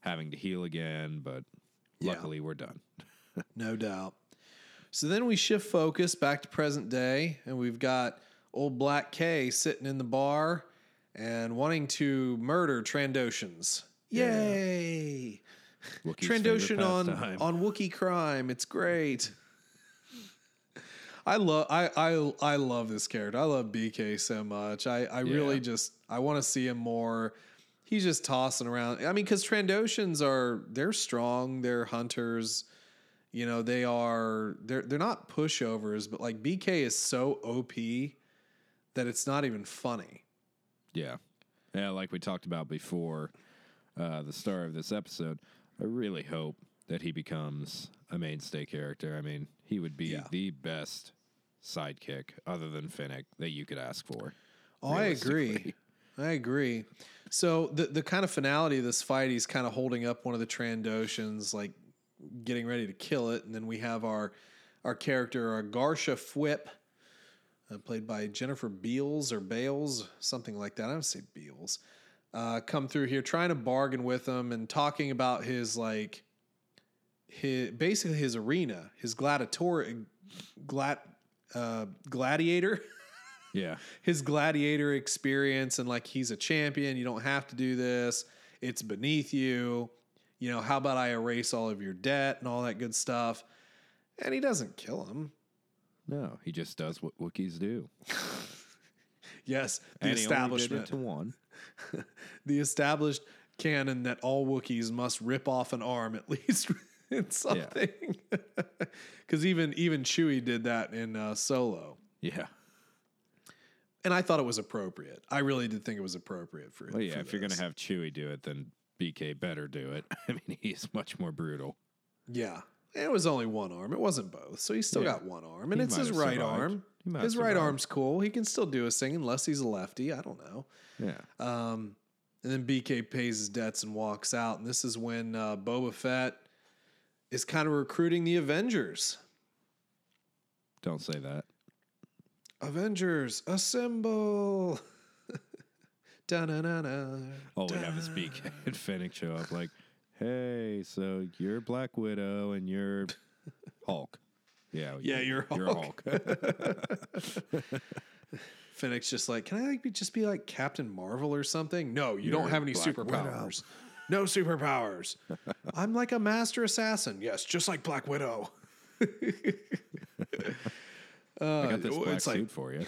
having to heal again. But Yeah. luckily, we're done. No doubt. So then we shift focus back to present day, and we've got old Black K sitting in the bar and wanting to murder Trandoshans. Yay! Wookiee's Trandoshan favorite on pastime. on Wookiee crime. It's great. I love I, I I love this character. I love BK so much. I I really just I want to see him more. He's just tossing around. I mean, because Trandoshans are they're strong. They're hunters. You know, they are they're they're not pushovers, but like BK is so OP that it's not even funny. Yeah. Yeah, like we talked about before uh, the star of this episode, I really hope that he becomes a mainstay character. I mean, he would be Yeah. the best sidekick other than Fennec that you could ask for. Oh, I agree. I agree. So the the kind of finality of this fight, he's kind of holding up one of the Trandoshans, like getting ready to kill it, and then we have our our character, our Garsa Fwip, uh, played by Jennifer Beals or Bales, something like that. I don't say Beals. Uh, come through here trying to bargain with him and talking about his like his basically his arena, his gladiator, glad uh, gladiator. Yeah. his gladiator experience and like he's a champion. You don't have to do this. It's beneath you. You know, how about I erase all of your debt and all that good stuff? And he doesn't kill him. No, he just does what Wookiees do. Yes, the and he only did it establishment, to one. the established canon that all Wookiees must rip off an arm at least in something. Because even even Chewie did that in uh, Solo, Yeah. and I thought it was appropriate. I really did think it was appropriate for. Well, yeah, for if you're going to have Chewie do it, then BK better do it. I mean, he's much more brutal. Yeah. It was only one arm. It wasn't both. So he's still Yeah. got one arm. And He it's his right survived. arm. His right survived. arm's cool. He can still do his thing unless he's a lefty. I don't know. Yeah. Um, and then BK pays his debts and walks out. And this is when uh, Boba Fett is kind of recruiting the Avengers. Don't say that. Avengers, assemble. Da-na-na-na. All we have is BK and Fennec show up like, hey, so you're Black Widow and you're Hulk. Yeah. Yeah, you're Hulk. Hulk. Fennec's just like, can I like be, just be like Captain Marvel or something? No, you don't have any Black Widow. superpowers. No superpowers. I'm like a master assassin. Yes, just like Black Widow. Uh, I got this black it's like suit for you.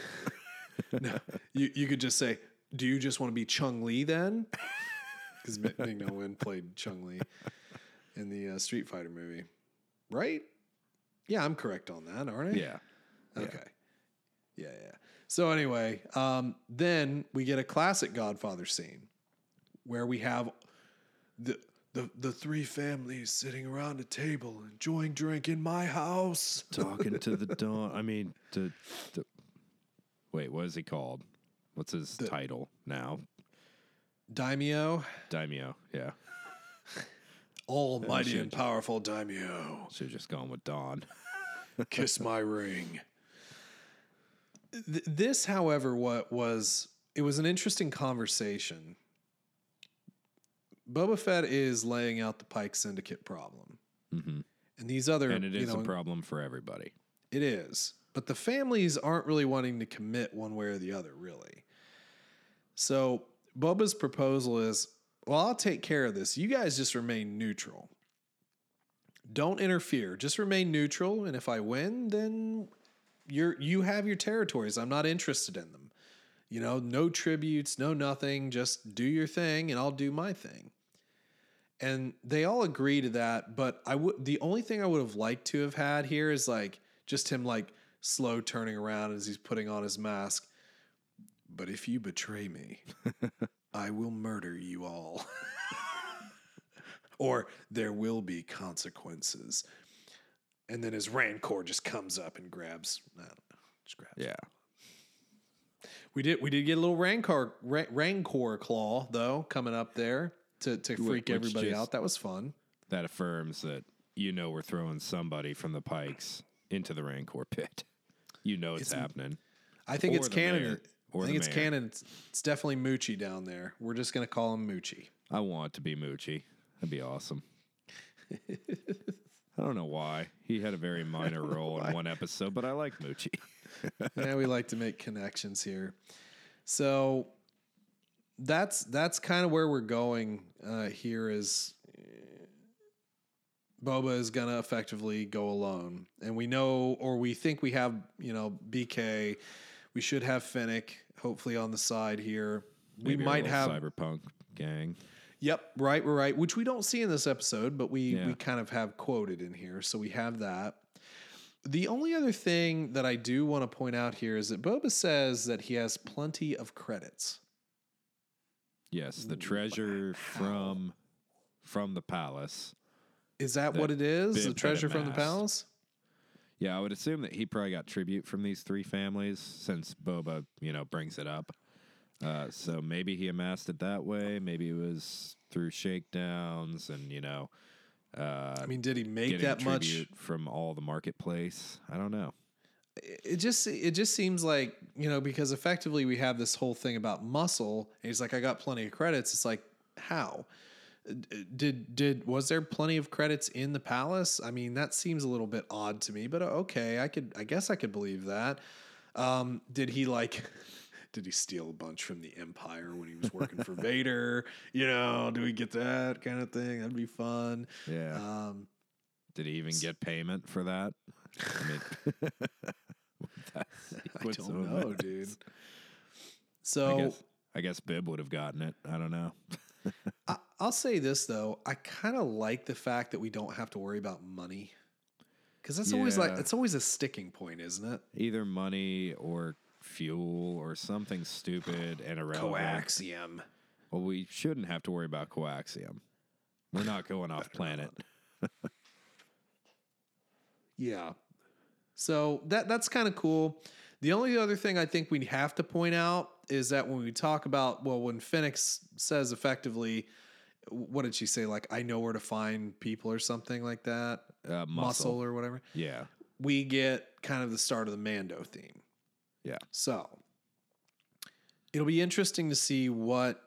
no, you you could just say, "Do you just want to be Chun-Li then?" Because Ming Na Wen played Chun-Li in the uh, Street Fighter movie, right? Yeah, I'm correct on that, aren't I? Yeah. Okay. Yeah, yeah. So anyway, um, then we get a classic Godfather scene where we have the the the three families sitting around a table enjoying drink in my house. Talking to the don. I mean, to, to wait, what is he called? What's his title now? Daimyo, Daimyo. Yeah. almighty and powerful Daimyo, Should have just gone with Don. kiss my ring. Th- this, however, what was it was an interesting conversation. Boba Fett is laying out the Pike Syndicate problem. Mhm. And these other, And it is you know, a problem for everybody. It is. But the families aren't really wanting to commit one way or the other, really. So Boba's proposal is well, I'll take care of this. You guys just remain neutral. Don't interfere. Just remain neutral. And if I win, then you're you have your territories. I'm not interested in them. You know, no tributes, no nothing. Just do your thing and I'll do my thing. And they all agree to that, but I would the only thing I would have liked to have had here is like just him like slow turning around as he's putting on his mask. But if you betray me, I will murder you all. or there will be consequences. And then his rancor just comes up and grabs. I don't know, just grabs. Yeah. We did we did get a little rancor ra- rancor claw though coming up there. to to freak which everybody just- out. That was fun. That affirms that you know we're throwing somebody from the Pikes into the Rancor pit. You know it's, It's- happening. I think Or it's canon. mayor. Or I think it's mayor. canon. It's, it's definitely Moochie down there. We're just gonna call him Moochie. I want it to be Moochie. That'd be awesome. I don't know why. He had a very minor role in one episode, but I like Moochie. yeah, we like to make connections here. So that's that's kind of where we're going uh, here. Is uh, Boba is gonna effectively go alone, and we know, or we think we have, you know, BK. We should have Fennec, hopefully on the side here. Maybe we might have cyberpunk gang. Yep, right, we're right, which we don't see in this episode, but we Yeah. we kind of have quoted in here, so we have that. The only other thing that I do want to point out here is that Boba says that he has plenty of credits. Yes, the treasure from from the palace. Is that That what it is? The treasure from the palace? Yeah, I would assume that he probably got tribute from these three families since Boba, you know, brings it up. Uh, so maybe he amassed it that way. Maybe it was through shakedowns and you know, uh, I mean, did he make that much? from all the marketplace. I don't know. It just it just seems like you know because effectively we have this whole thing about muscle. And he's like, I got plenty of credits. It's like how did did was there plenty of credits in the palace? I mean, that seems a little bit odd to me, but uh, okay, I could I guess I could believe that. Um, did he like? Did he steal a bunch from the Empire when he was working for Vader? You know, do we get that kind of thing? That'd be fun. Yeah. Um, Did he even get payment for that? I mean, that I don't know, dude. I So guess, I guess Bib would have gotten it. I don't know. I, I'll say this though, I kind of like the fact that we don't have to worry about money, because that's always like it's always a sticking point, isn't it? Either money or fuel or something stupid and irrelevant. Coaxium. Well, we shouldn't have to worry about coaxium. We're not going off planet. Yeah. So that that's kind of cool. The only other thing I think we have to point out is that when we talk about well, when Fennec's says effectively, what did she say? Like I know where to find people or something like that, Uh, muscle, muscle. or whatever. Yeah. We get kind of the start of the Mando theme. Yeah. So it'll be interesting to see what,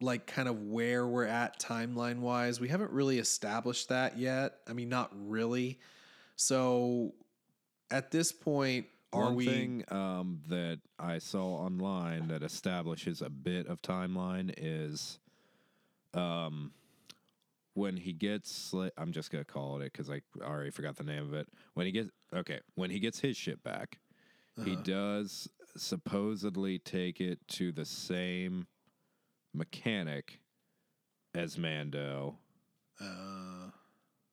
like, kind of where we're at timeline wise. We haven't really established that yet. I mean, not really. So at this point, are One we? thing um, that I saw online that establishes a bit of timeline is um, when he gets. I'm just gonna call it because I already forgot the name of it. When he gets okay, when he gets his ship back, he Uh-huh. does supposedly take it to the same mechanic as Mando Uh,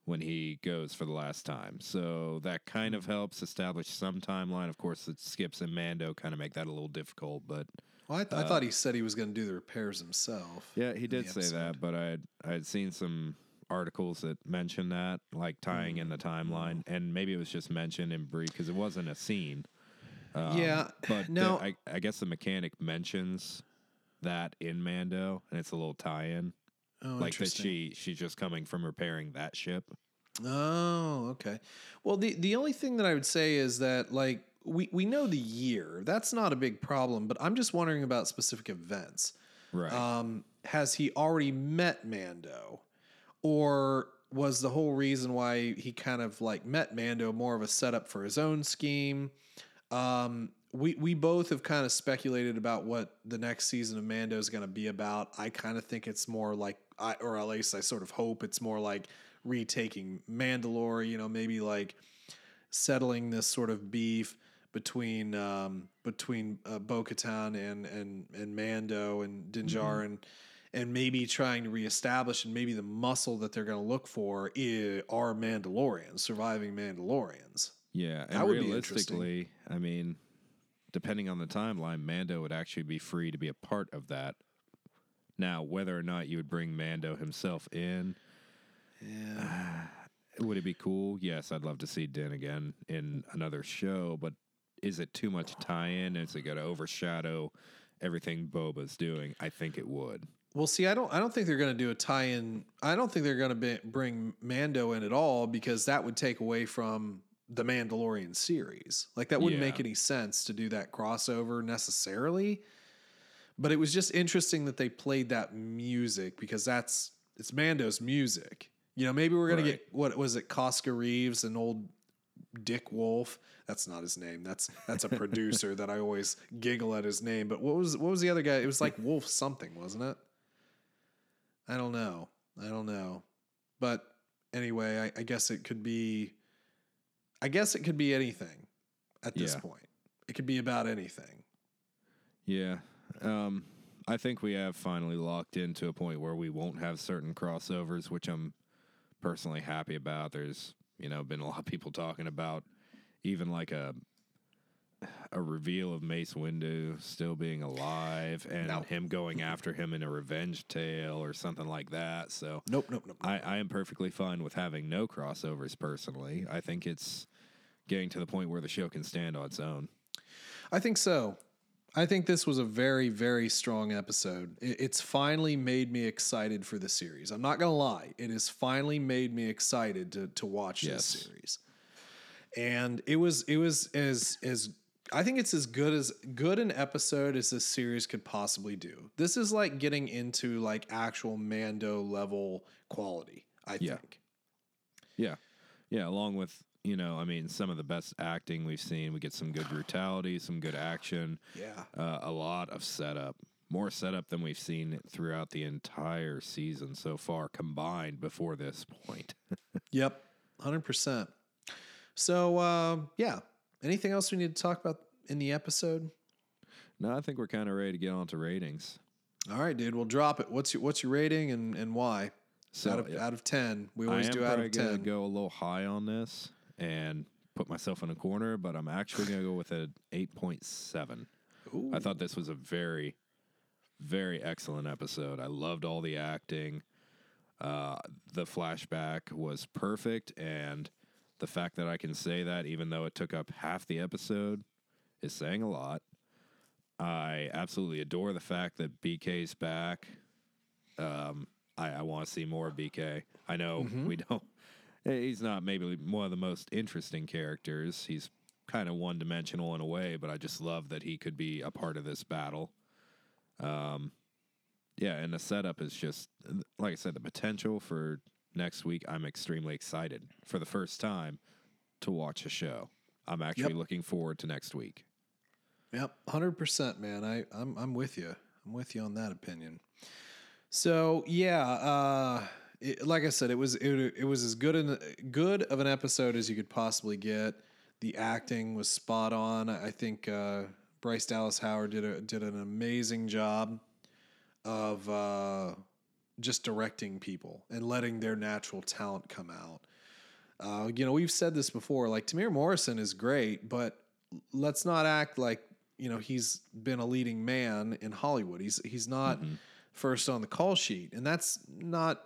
when he goes for the last time. So that kind Hmm. of helps establish some timeline. Of course, it skips and Mando kind of make that a little difficult, but well, I, th- I thought he said he was going to do the repairs himself. yeah, he did say that. But I had I had seen some articles that mentioned that, like tying in the timeline, and maybe it was just mentioned in brief because it wasn't a scene. Um, Yeah, but the- now- I, I guess the mechanic mentions that in Mando, and it's a little tie-in, Oh, like that she she's just coming from repairing that ship. Oh, okay. Well, the the only thing that I would say is that like we we know the year. That's not a big problem, but I'm just wondering about specific events. Right. Um, has he already met Mando, or was the whole reason why he kind of like met Mando more of a setup for his own scheme? Um, we we both have kind of speculated about what the next season of Mando is going to be about. I kind of think it's more like, I, or at least I sort of hope it's more like retaking Mandalore. You know, maybe like settling this sort of beef between um, between uh, Bo-Katan and and and Mando and Dinjar and and maybe trying to reestablish and maybe the muscle that they're going to look for i- are Mandalorians, surviving Mandalorians. Yeah, and That would be interesting. realistically, I mean, depending on the timeline, Mando would actually be free to be a part of that. Now, whether or not you would bring Mando himself in, Yeah. would it be cool? Yes, I'd love to see Din again in another show, but is it too much tie-in? Is it going to overshadow everything Boba's doing? I think it would. Well, see, I don't. I don't think they're going to do a tie-in. I don't think they're going to bring Mando in at all because that would take away from the Mandalorian series. Like that wouldn't Yeah. make any sense to do that crossover necessarily. But it was just interesting that they played that music because that's it's Mando's music. You know, maybe we're gonna Right. get what was it, Koska Reeves and old Dick Wolf. That's not his name. That's that's a producer that I always giggle at his name. But what was what was the other guy? It was like Wolf something, wasn't it? I don't know. I don't know. But anyway, I, I guess it could be. I guess it could be anything at this Yeah. point. It could be about anything. Yeah. Um, I think we have finally locked into a point where we won't have certain crossovers, which I'm personally happy about. There's, you know, been a lot of people talking about even like a a reveal of Mace Windu still being alive and No. him going after him in a revenge tale or something like that. So Nope, nope, nope. I, I am perfectly fine with having no crossovers personally. I think it's getting to the point where the show can stand on its own. I think so. I think this was a very, very strong episode. It's finally made me excited for the series. I'm not gonna lie; it has finally made me excited to to watch Yes. this series. And it was it was as as I think it's as good as good an episode as this series could possibly do. This is like getting into like actual Mando level quality. I Yeah. think. Yeah. Yeah. Along with, you know, I mean, some of the best acting we've seen. We get some good brutality, some good action, Yeah. uh, a lot of setup. More setup than we've seen throughout the entire season so far combined before this point. Yep, hundred percent. So uh, yeah, anything else we need to talk about in the episode? no, I think we're kind of ready to get on to ratings. All right, dude, we'll drop it. What's your what's your rating and and why? So, out of yeah. out of ten, we always do out of ten. go a little high on this and put myself in a corner, but I'm actually going to go with an 8.7. Ooh. I thought this was a very, very excellent episode. I loved all the acting. Uh, the flashback was perfect, and the fact that I can say that, even though it took up half the episode, is saying a lot. I absolutely adore the fact that BK's back. Um, I, I want to see more of BK. I know we don't. Eh, He's not maybe one of the most interesting characters. He's kind of one dimensional in a way, but I just love that he could be a part of this battle. Um, yeah, and the setup is just like I said, the potential for next week. I'm extremely excited for the first time to watch a show. I'm actually Yep. looking forward to next week. Yep, hundred percent, man. I I'm I'm with you. I'm with you on that opinion. So yeah, uh, it, like I said, it was it, it was as good an good of an episode as you could possibly get. The acting was spot on. I think uh, Bryce Dallas Howard did a did an amazing job of uh, just directing people and letting their natural talent come out. Uh, you know, we've said this before. Like Temuera Morrison is great, but let's not act like you know he's been a leading man in Hollywood. He's he's not first on the call sheet, and that's not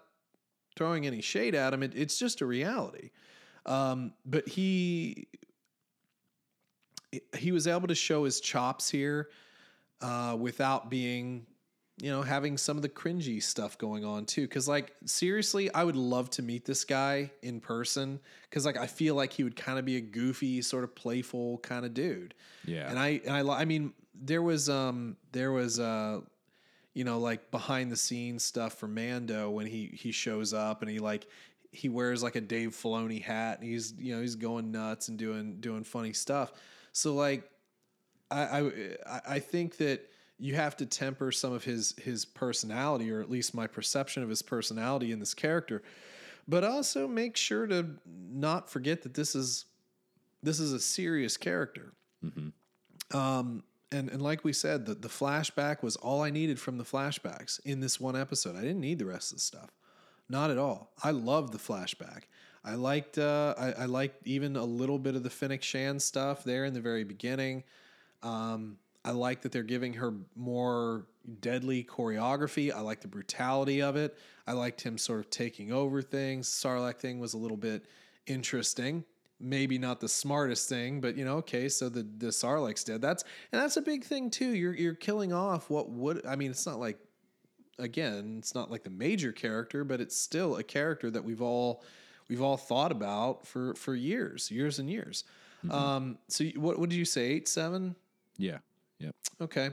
throwing any shade at him. It, it's just a reality. Um, but he he was able to show his chops here uh, without being you know having some of the cringy stuff going on too because like seriously i would love to meet this guy in person because like i feel like he would kind of be a goofy sort of playful kind of dude Yeah. and i and i i mean there was um there was uh you know like behind the scenes stuff for mando when he he shows up and he like he wears like a dave filoni hat and he's you know he's going nuts and doing doing funny stuff so like I, I I- think that you have to temper some of his his personality, or at least my perception of his personality in this character, but also make sure to not forget that this is this is a serious character. Um, and and like we said, the the flashback was all I needed from the flashbacks in this one episode. I didn't need the rest of the stuff, not at all. I loved the flashback. I liked uh, I, I liked even a little bit of the Fennec Shand stuff there in the very beginning. Um, I like that they're giving her more deadly choreography. I like the brutality of it. I liked him sort of taking over things. Sarlacc thing was a little bit interesting. Maybe not the smartest thing, but you know, okay, so the the Sarlacc's dead. That's and that's a big thing too. You're you're killing off what would I mean, it's not like again, it's not like the major character, but it's still a character that we've all we've all thought about for for years, years and years. Um, so what what did you say? Eight seven? Yeah. Yep. Okay.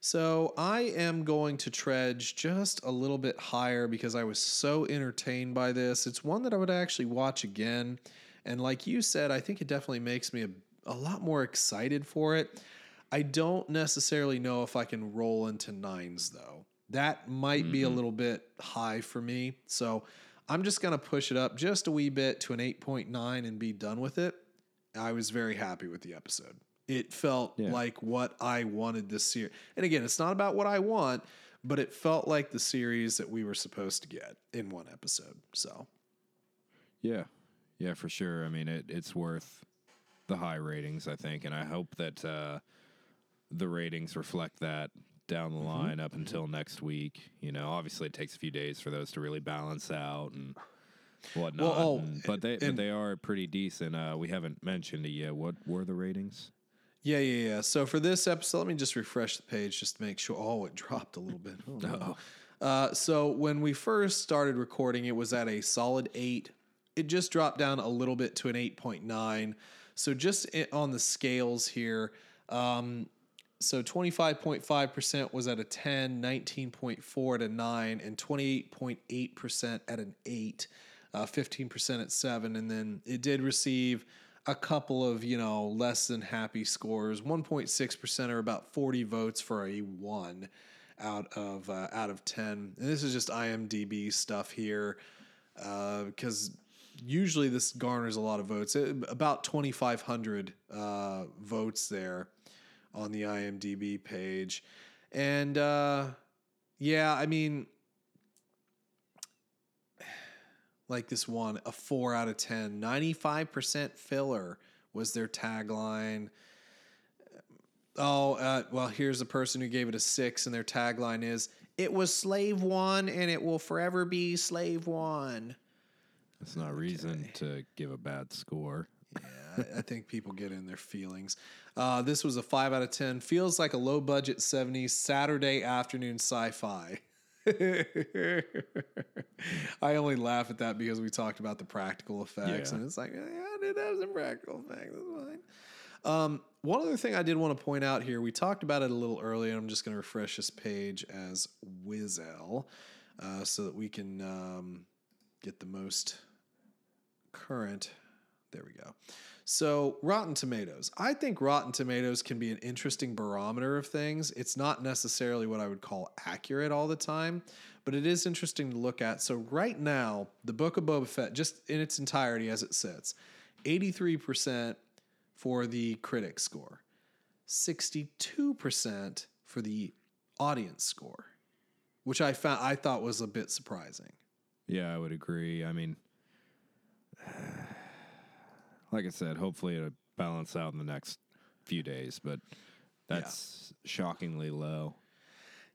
So I am going to trudge just a little bit higher because I was so entertained by this. It's one that I would actually watch again. And like you said, I think it definitely makes me a, a lot more excited for it. I don't necessarily know if I can roll into nines though. That might be a mm-hmm. little bit high for me. So I'm just going to push it up just a wee bit to an 8.9 and be done with it. I was very happy with the episode. It felt Yeah. like what I wanted this series. And again, it's not about what I want, but it felt like the series that we were supposed to get in one episode. So, Yeah. Yeah, for sure. I mean, it, it's worth the high ratings, I think, and I hope that uh, the ratings reflect that down the Mm-hmm. line up until next week. You know, obviously it takes a few days for those to really balance out and whatnot. oh, and- but they but they are pretty decent. Uh, we haven't mentioned it yet. What were the ratings? yeah, yeah, yeah. So for this episode, let me just refresh the page just to make sure. Oh, it dropped a little bit. Oh, no. Uh, so when we first started recording, it was at a solid eight. It just dropped down a little bit to an 8.9. So just on the scales here, um, so 25.5% was at a 10, 19.4 at a 9, and 28.8% at an 8, uh, 15% at 7. And then it did receive a couple of, you know, less than happy scores. 1.6% or about 40 votes for a 1 out of uh, out of 10. And this is just IMDb stuff here uh, because usually this garners a lot of votes. It- about 2,500 uh, votes there on the IMDb page. And uh, yeah, I mean, like this one, a four out of 10, 95% filler was their tagline. Oh, uh, well, here's a person who gave it a six, and their tagline is It was slave one, and it will forever be slave one. It's not reason to give a bad score. Yeah, I, I think people get in their feelings. Uh, this was a five out of 10. Feels like a low budget 70s Saturday afternoon sci fi. I only laugh at that because we talked about the practical effects, Yeah. and it's like, yeah, it has some practical effects. That's fine. Um, one other thing I did want to point out here, we talked about it a little earlier. I'm just going to refresh this page as Wizel uh, so that we can um, get the most current. There we go. So, Rotten Tomatoes. I think Rotten Tomatoes can be an interesting barometer of things. It's not necessarily what I would call accurate all the time, but it is interesting to look at. So, right now, the Book of Boba Fett, just in its entirety as it sits, 83% for the critic score, 62% for the audience score, which I found I thought was a bit surprising. Yeah, I would agree. I mean, like I said, hopefully it'll balance out in the next few days, but that's shockingly low.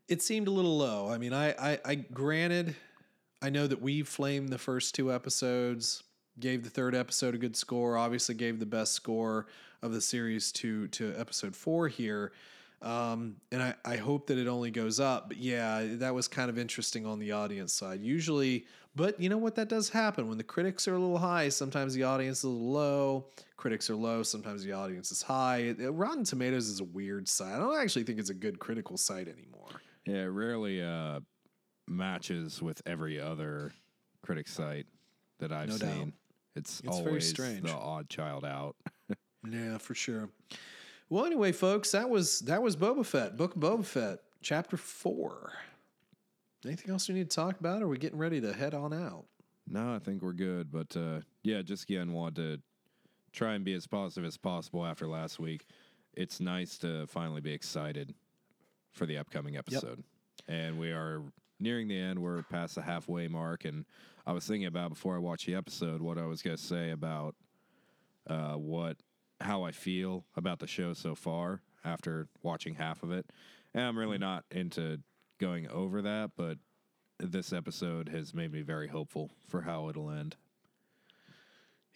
it seemed a little low. I mean, I, I, I granted, I know that we flamed the first two episodes, gave the third episode a good score. Obviously, gave the best score of the series to to episode four here. Um, and I, I hope that it only goes up. But yeah, that was kind of interesting on the audience side. Usually, but you know what? That does happen when the critics are a little high. Sometimes the audience is a little low. Critics are low. Sometimes the audience is high. It- it- Rotten Tomatoes is a weird site. I don't actually think it's a good critical site anymore. Yeah, it rarely uh, matches with every other critic site that I've No doubt. seen. It's, It's very always strange. the odd child out. Yeah, for sure. Well, anyway, folks, that was that was Boba Fett, Book of Boba Fett, chapter four. Anything else we need to talk about? Or are we getting ready to head on out? No, I think we're good. But uh, yeah, just again, want to try and be as positive as possible after last week. It's nice to finally be excited for the upcoming episode. And we are nearing the end. We're past the halfway mark. And I was thinking about before I watched the episode what I was going to say about uh, what how I feel about the show so far after watching half of it. And I'm really not into going over that, but this episode has made me very hopeful for how it'll end.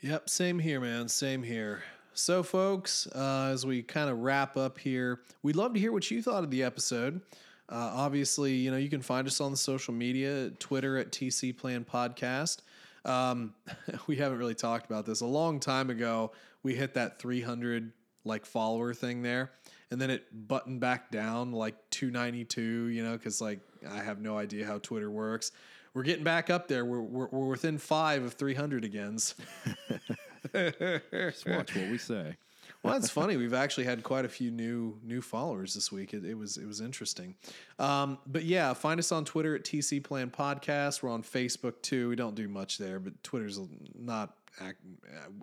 Yep, same here, man. Same here. So, folks, uh, as we kind of wrap up here, we'd love to hear what you thought of the episode. Uh, obviously, you know, you can find us on the social media, Twitter at TC Plan Podcast. Um, we haven't really talked about this. A long time ago, we hit that 300 like follower thing there, and then it buttoned back down like 292. You know, because like I have no idea how Twitter works. We're getting back up there. We're we're, we're within five of 300 again. Just watch what we say. well, that's funny. We've actually had quite a few new new followers this week. It, it was it was interesting. Um, but yeah, find us on Twitter at TC Plan Podcast. We're on Facebook too. We don't do much there, but Twitter's not. Act,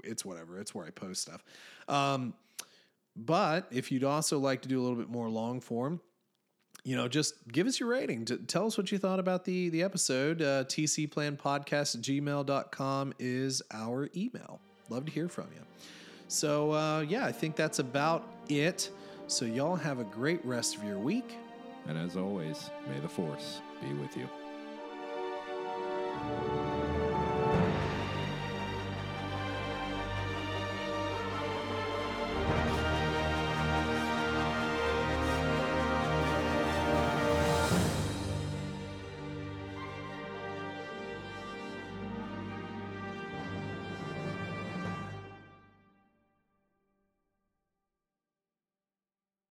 it's whatever. It's where I post stuff. Um, but if you'd also like to do a little bit more long form, you know, just give us your rating. Tell us what you thought about the the episode. Uh, tcplanpodcast at gmail.com is our email. Love to hear from you. So, uh, yeah, I think that's about it. So, y'all have a great rest of your week. And as always, may the force be with you.